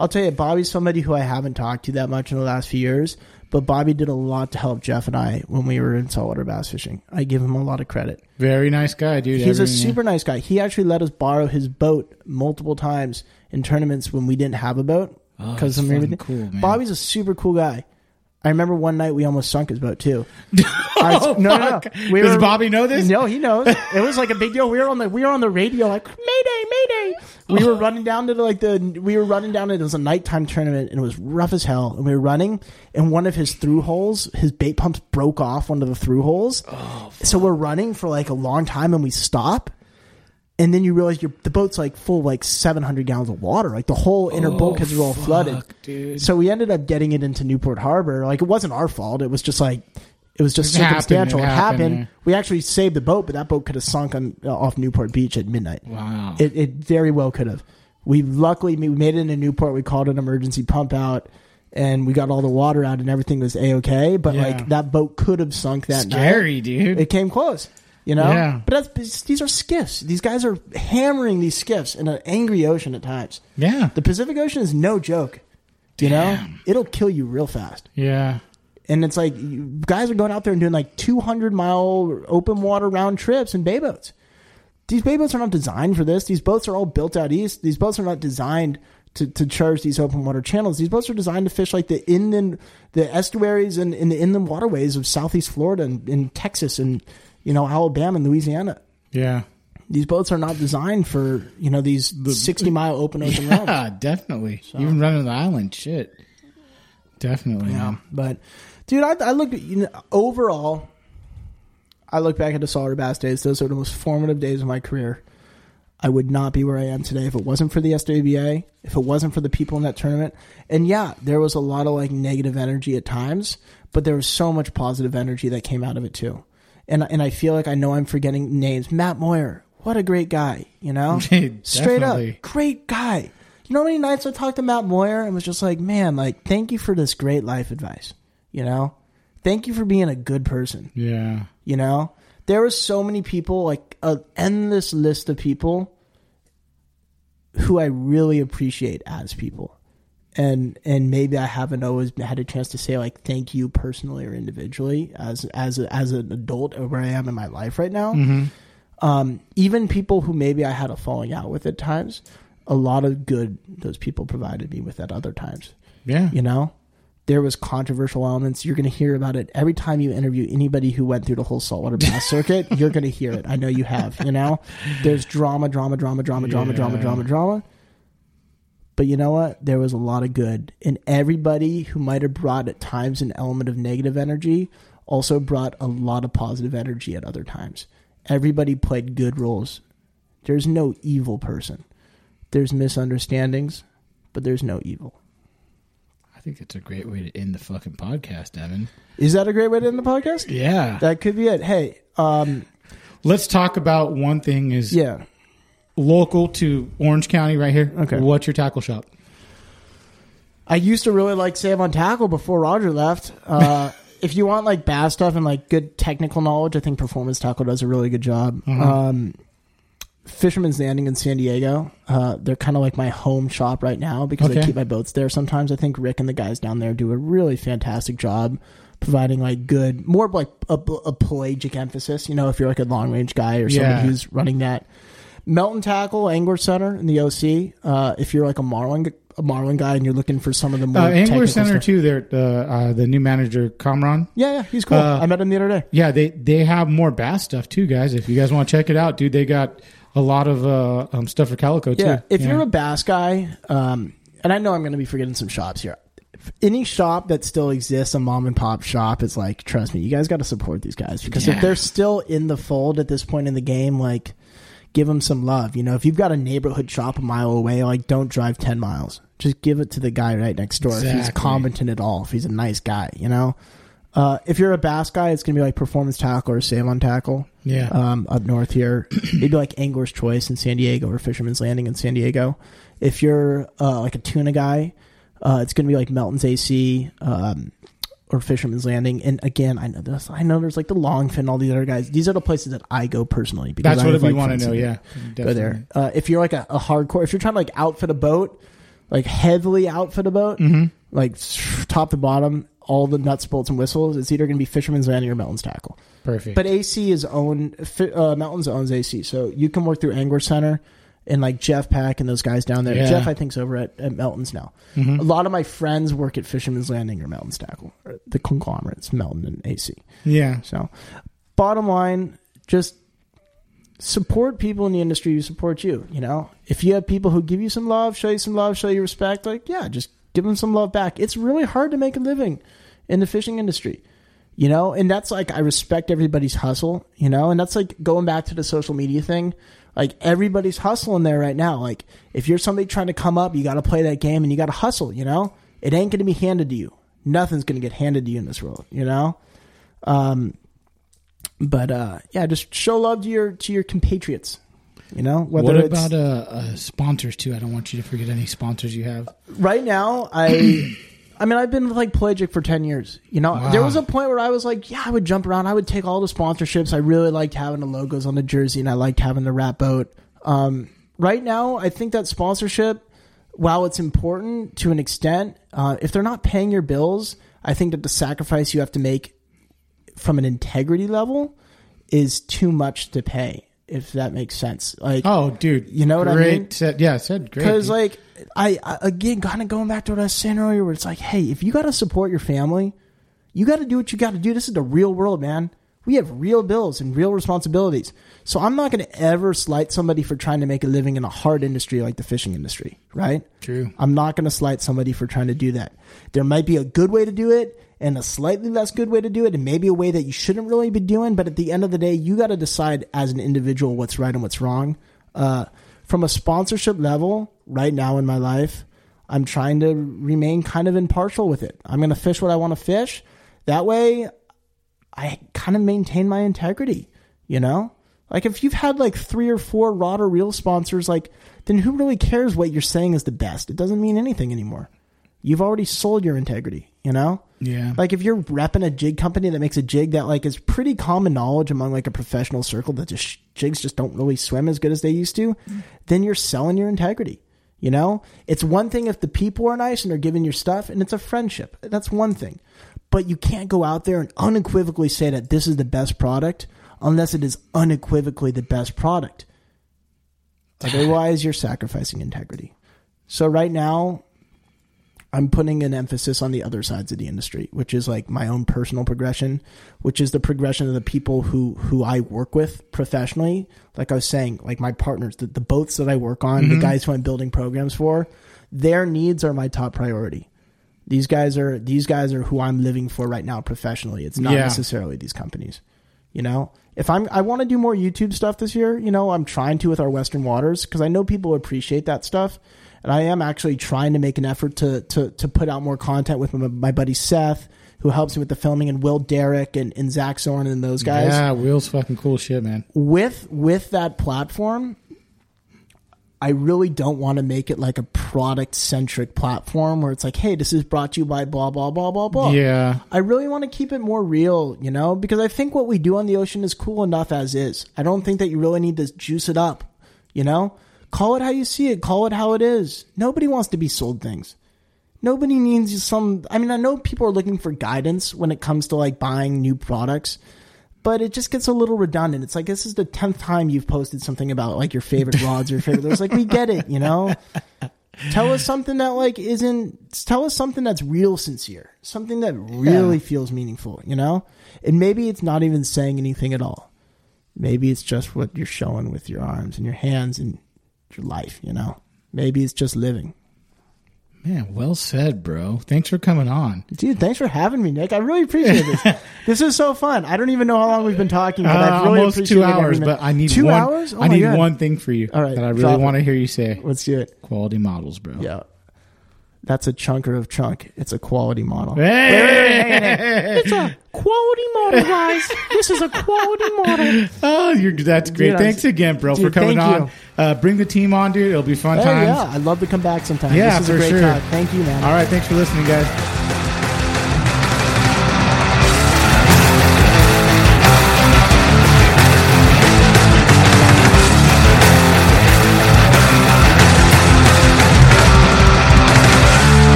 I'll tell you, Bobby's somebody who I haven't talked to that much in the last few years, but Bobby did a lot to help Jeff and I when we were in saltwater bass fishing. I give him a lot of credit. Very nice guy, dude. He's a super nice guy. He actually let us borrow his boat multiple times in tournaments when we didn't have a boat. Oh, Because that's of everything. cool, man. Bobby's a super cool guy. I remember one night we almost sunk his boat too. Oh, no, no, fuck. no. We Does were- Bobby know this? No, he knows. It was like a big deal. We were on the we were on the radio like Mayday, Mayday. We were running down to like the we were running down. It was a nighttime tournament and it was rough as hell. And we were running, and one of his through holes, his bait pumps broke off one of the through holes. Oh, so we're running for like a long time, and we stop. And then you realize your the boat's like full of like 700 gallons of water. Like the whole inner bulkheads are all flooded. Oh, dude. So we ended up getting it into Newport Harbor. Like it wasn't our fault. It was just like it was just It happened. circumstantial. It It happened. happened. We actually saved the boat, but that boat could have sunk on uh, off Newport Beach at midnight. Wow. It, it very well could have. We luckily we made it into Newport. We called an emergency pump out, and we got all the water out, and everything was a okay. But Yeah. like that boat could have sunk that night. Scary, dude. It came close, you know. Yeah. But that's these are skiffs. These guys are hammering these skiffs in an angry ocean at times. yeah. The Pacific Ocean is no joke. You know, it'll kill you real fast. Yeah. And it's like you- guys are going out there and doing like 200 mile open water round trips in bay boats. These bay boats are not designed for this. These boats are all built out east. These boats are not designed to, to charge these open water channels. These boats are designed to fish like the inland, the estuaries and in the inland waterways of southeast Florida and in Texas and you know Alabama and Louisiana. Yeah. These boats are not designed for you know these 60 mile open ocean. Yeah, definitely. Even running the island, shit. Definitely. Yeah, but dude, I, I look at you know, overall. I look back at the Salter Bass days; those are the most formative days of my career. I would not be where I am today if it wasn't for the SWBA, if it wasn't for the people in that tournament. And yeah, there was a lot of like negative energy at times, but there was so much positive energy that came out of it too. And and I feel like I know I'm forgetting names. Matt Moyer, what a great guy, you know, straight up, great guy. You know how many nights I talked to Matt Moyer and was just like, man, like, thank you for this great life advice. You know, thank you for being a good person. Yeah. You know, there were so many people, like an endless list of people who I really appreciate as people. And and maybe I haven't always had a chance to say like thank you personally or individually as as a, as an adult or where I am in my life right now. Um, even people who maybe I had a falling out with at times, a lot of good those people provided me with at other times. Yeah. You know, there was controversial elements. You're going to hear about it every time you interview anybody who went through the whole saltwater bass circuit. You're going to hear it. I know you have. You know, there's drama, drama, drama, drama, drama, drama, Yeah. drama, drama. But you know what? There was a lot of good, and everybody who might have brought at times an element of negative energy also brought a lot of positive energy at other times. Everybody played good roles. There's no evil person. There's misunderstandings, but there's no evil. I think it's a great way to end the fucking podcast, Evan. Is that a great way to end the podcast? Yeah. That could be it. Hey, um, Let's talk about one thing is yeah. Local to Orange County right here. Okay. What's your tackle shop? I used to really like Save on Tackle before Roger left. Uh, if you want like bass stuff and like good technical knowledge, I think Performance Tackle does a really good job. Um, Fisherman's Landing in San Diego, uh, they're kind of like my home shop right now because I keep my boats there. Sometimes I think Rick and the guys down there do a really fantastic job providing like good, more of like a, a pelagic emphasis. You know, if you're like a long range guy or somebody Yeah. who's running that. Melton Tackle, Angler Center in the OC. Uh, if you're like a Marlin, a Marlin guy and you're looking for some of the more Uh, Angler Center stuff. too. They're uh, uh, the new manager, Kamran. Yeah, yeah, he's cool. Uh, I met him the other day. Yeah, they they have more bass stuff too, guys. If you guys want to check it out, dude, they got a lot of uh, um, stuff for calico too. Yeah, if you're a bass guy, um, and I know I'm going to be forgetting some shops here. Any shop that still exists, a mom and pop shop, is like, trust me, you guys got to support these guys because if they're still in the fold at this point in the game, like, give them some love. You know, if you've got a neighborhood shop a mile away, like, don't drive ten miles. Just give it to the guy right next door if he's competent at all. If he's a nice guy, you know. Uh, if you're a bass guy, it's gonna be like Performance Tackle or Save on Tackle. Yeah. Um, up north here, maybe like Angler's Choice in San Diego or Fisherman's Landing in San Diego. If you're uh, like a tuna guy, uh, it's gonna be like Melton's AC um, or Fisherman's Landing. And again, I know this. I know there's like the Longfin, all these other guys. These are the places that I go personally because That's I what we like, want to know. Yeah, Go there. Uh, if you're like a, a hardcore, if you're trying to like outfit a boat, like heavily outfit a boat, Mm-hmm. like top to bottom, all the nuts, bolts, and whistles, it's either going to be Fisherman's Landing or Melton's Tackle. Perfect. But AC is owned. Uh, Melton's owns AC, so you can work through Angler Center and like Jeff Pack and those guys down there. Yeah. Jeff, I think's over at, at Melton's now. Mm-hmm. A lot of my friends work at Fisherman's Landing or Melton's Tackle, or the conglomerates, Melton and AC. yeah. So, bottom line, just support people in the industry who support you. You know, if you have people who give you some love, show you some love, show you respect, like yeah, just give them some love back. It's really hard to make a living in the fishing industry. You know, and that's like I respect everybody's hustle. You know, and that's like going back to the social media thing. Like everybody's hustling there right now. Like if you're somebody trying to come up, you got to play that game and you got to hustle. You know, it ain't going to be handed to you. Nothing's going to get handed to you in this world. You know. Um, but uh, yeah, just show love to your to your compatriots. You know, whether What it's about uh, uh, sponsors too? I don't want you to forget any sponsors you have. right now, I. I mean, I've been with like Pelagic for ten years. You know, Wow. there was a point where I was like, yeah, I would jump around. I would take all the sponsorships. I really liked having the logos on the jersey, and I liked having the rat boat. Um, right now, I think that sponsorship, while it's important to an extent, uh, if they're not paying your bills, I think that the sacrifice you have to make from an integrity level is too much to pay. If that makes sense, like Oh, dude, You know what I mean? Set, yeah, said great. because like I, I again kind of going back to what I was saying earlier, where it's like, hey, if you got to support your family, you got to do what you got to do. This is the real world, man. We have real bills and real responsibilities. So I'm not going to ever slight somebody for trying to make a living in a hard industry like the fishing industry, right? True. I'm not going to slight somebody for trying to do that. There might be a good way to do it and a slightly less good way to do it, and maybe a way that you shouldn't really be doing. But at the end of the day, you got to decide as an individual what's right and what's wrong. Uh, from a sponsorship level, right now in my life, I'm trying to remain kind of impartial with it. I'm going to fish what I want to fish. That way, I kind of maintain my integrity, you know? Like if you've had like three or four rod or reel sponsors, like then who really cares what you're saying is the best? It doesn't mean anything anymore. You've already sold your integrity, you know? Yeah. Like if you're repping a jig company that makes a jig that like is pretty common knowledge among like a professional circle that just jigs just don't really swim as good as they used to, then you're selling your integrity. You know, it's one thing if the people are nice and they're giving your stuff and it's a friendship. That's one thing. But you can't go out there and unequivocally say that this is the best product unless it is unequivocally the best product. Otherwise, you're sacrificing integrity. So right now, I'm putting an emphasis on the other sides of the industry, which is like my own personal progression, which is the progression of the people who who I work with professionally. Like I was saying, like my partners, the, the boats that I work on, the mm-hmm. guys who I'm building programs for, their needs are my top priority. These guys are these guys are who I'm living for right now professionally. It's not Yeah. necessarily these companies. You know, if I'm I want to do more YouTube stuff this year, you know, I'm trying to with our Western Waters because I know people appreciate that stuff, and I am actually trying to make an effort to to to put out more content with my, my buddy Seth, who helps me with the filming, and Will Derrick and, and Zach Zorn and those guys Yeah, Will's fucking cool shit, man. with with that platform i really don't want to make it like a product centric platform where it's like hey this is brought to you by blah blah blah blah blah Yeah. i really want to keep it more real you know because i think what we do on the ocean is cool enough as is i don't think that you really need to juice it up you know call it how you see it. Call it how it is. Nobody wants to be sold things. Nobody needs some i mean i know people are looking for guidance when it comes to like buying new products but it just gets a little redundant. It's like this is the 10th time you've posted something about like your favorite rods or your favorite it's like we get it you know? Tell us something that like isn't tell us something that's real sincere. Something that really feels meaningful you know? And maybe it's not even saying anything at all. Maybe it's just what you're showing with your arms and your hands and your life you know maybe it's just living Man, well said, bro. Thanks for coming on. Dude, thanks for having me, Nick. I really appreciate this. this is so fun. I don't even know how long we've been talking, but Uh, I've really almost two hours, but I need two one, hours. Oh I need God. one thing for you All right, that I really want to hear you say. Let's do it. Quality models, bro. Yeah, that's a chunker of chunk. It's a quality model. Hey! It's a quality model, guys. this is a quality model. oh, you're, that's great. Dude, Thanks again, bro, Dude, for coming on. Uh, bring the team on, dude. It'll be fun Oh times. yeah, I'd love to come back sometime. Yeah, this is for a great sure. talk. Thank you, man. All right, thanks for listening, guys.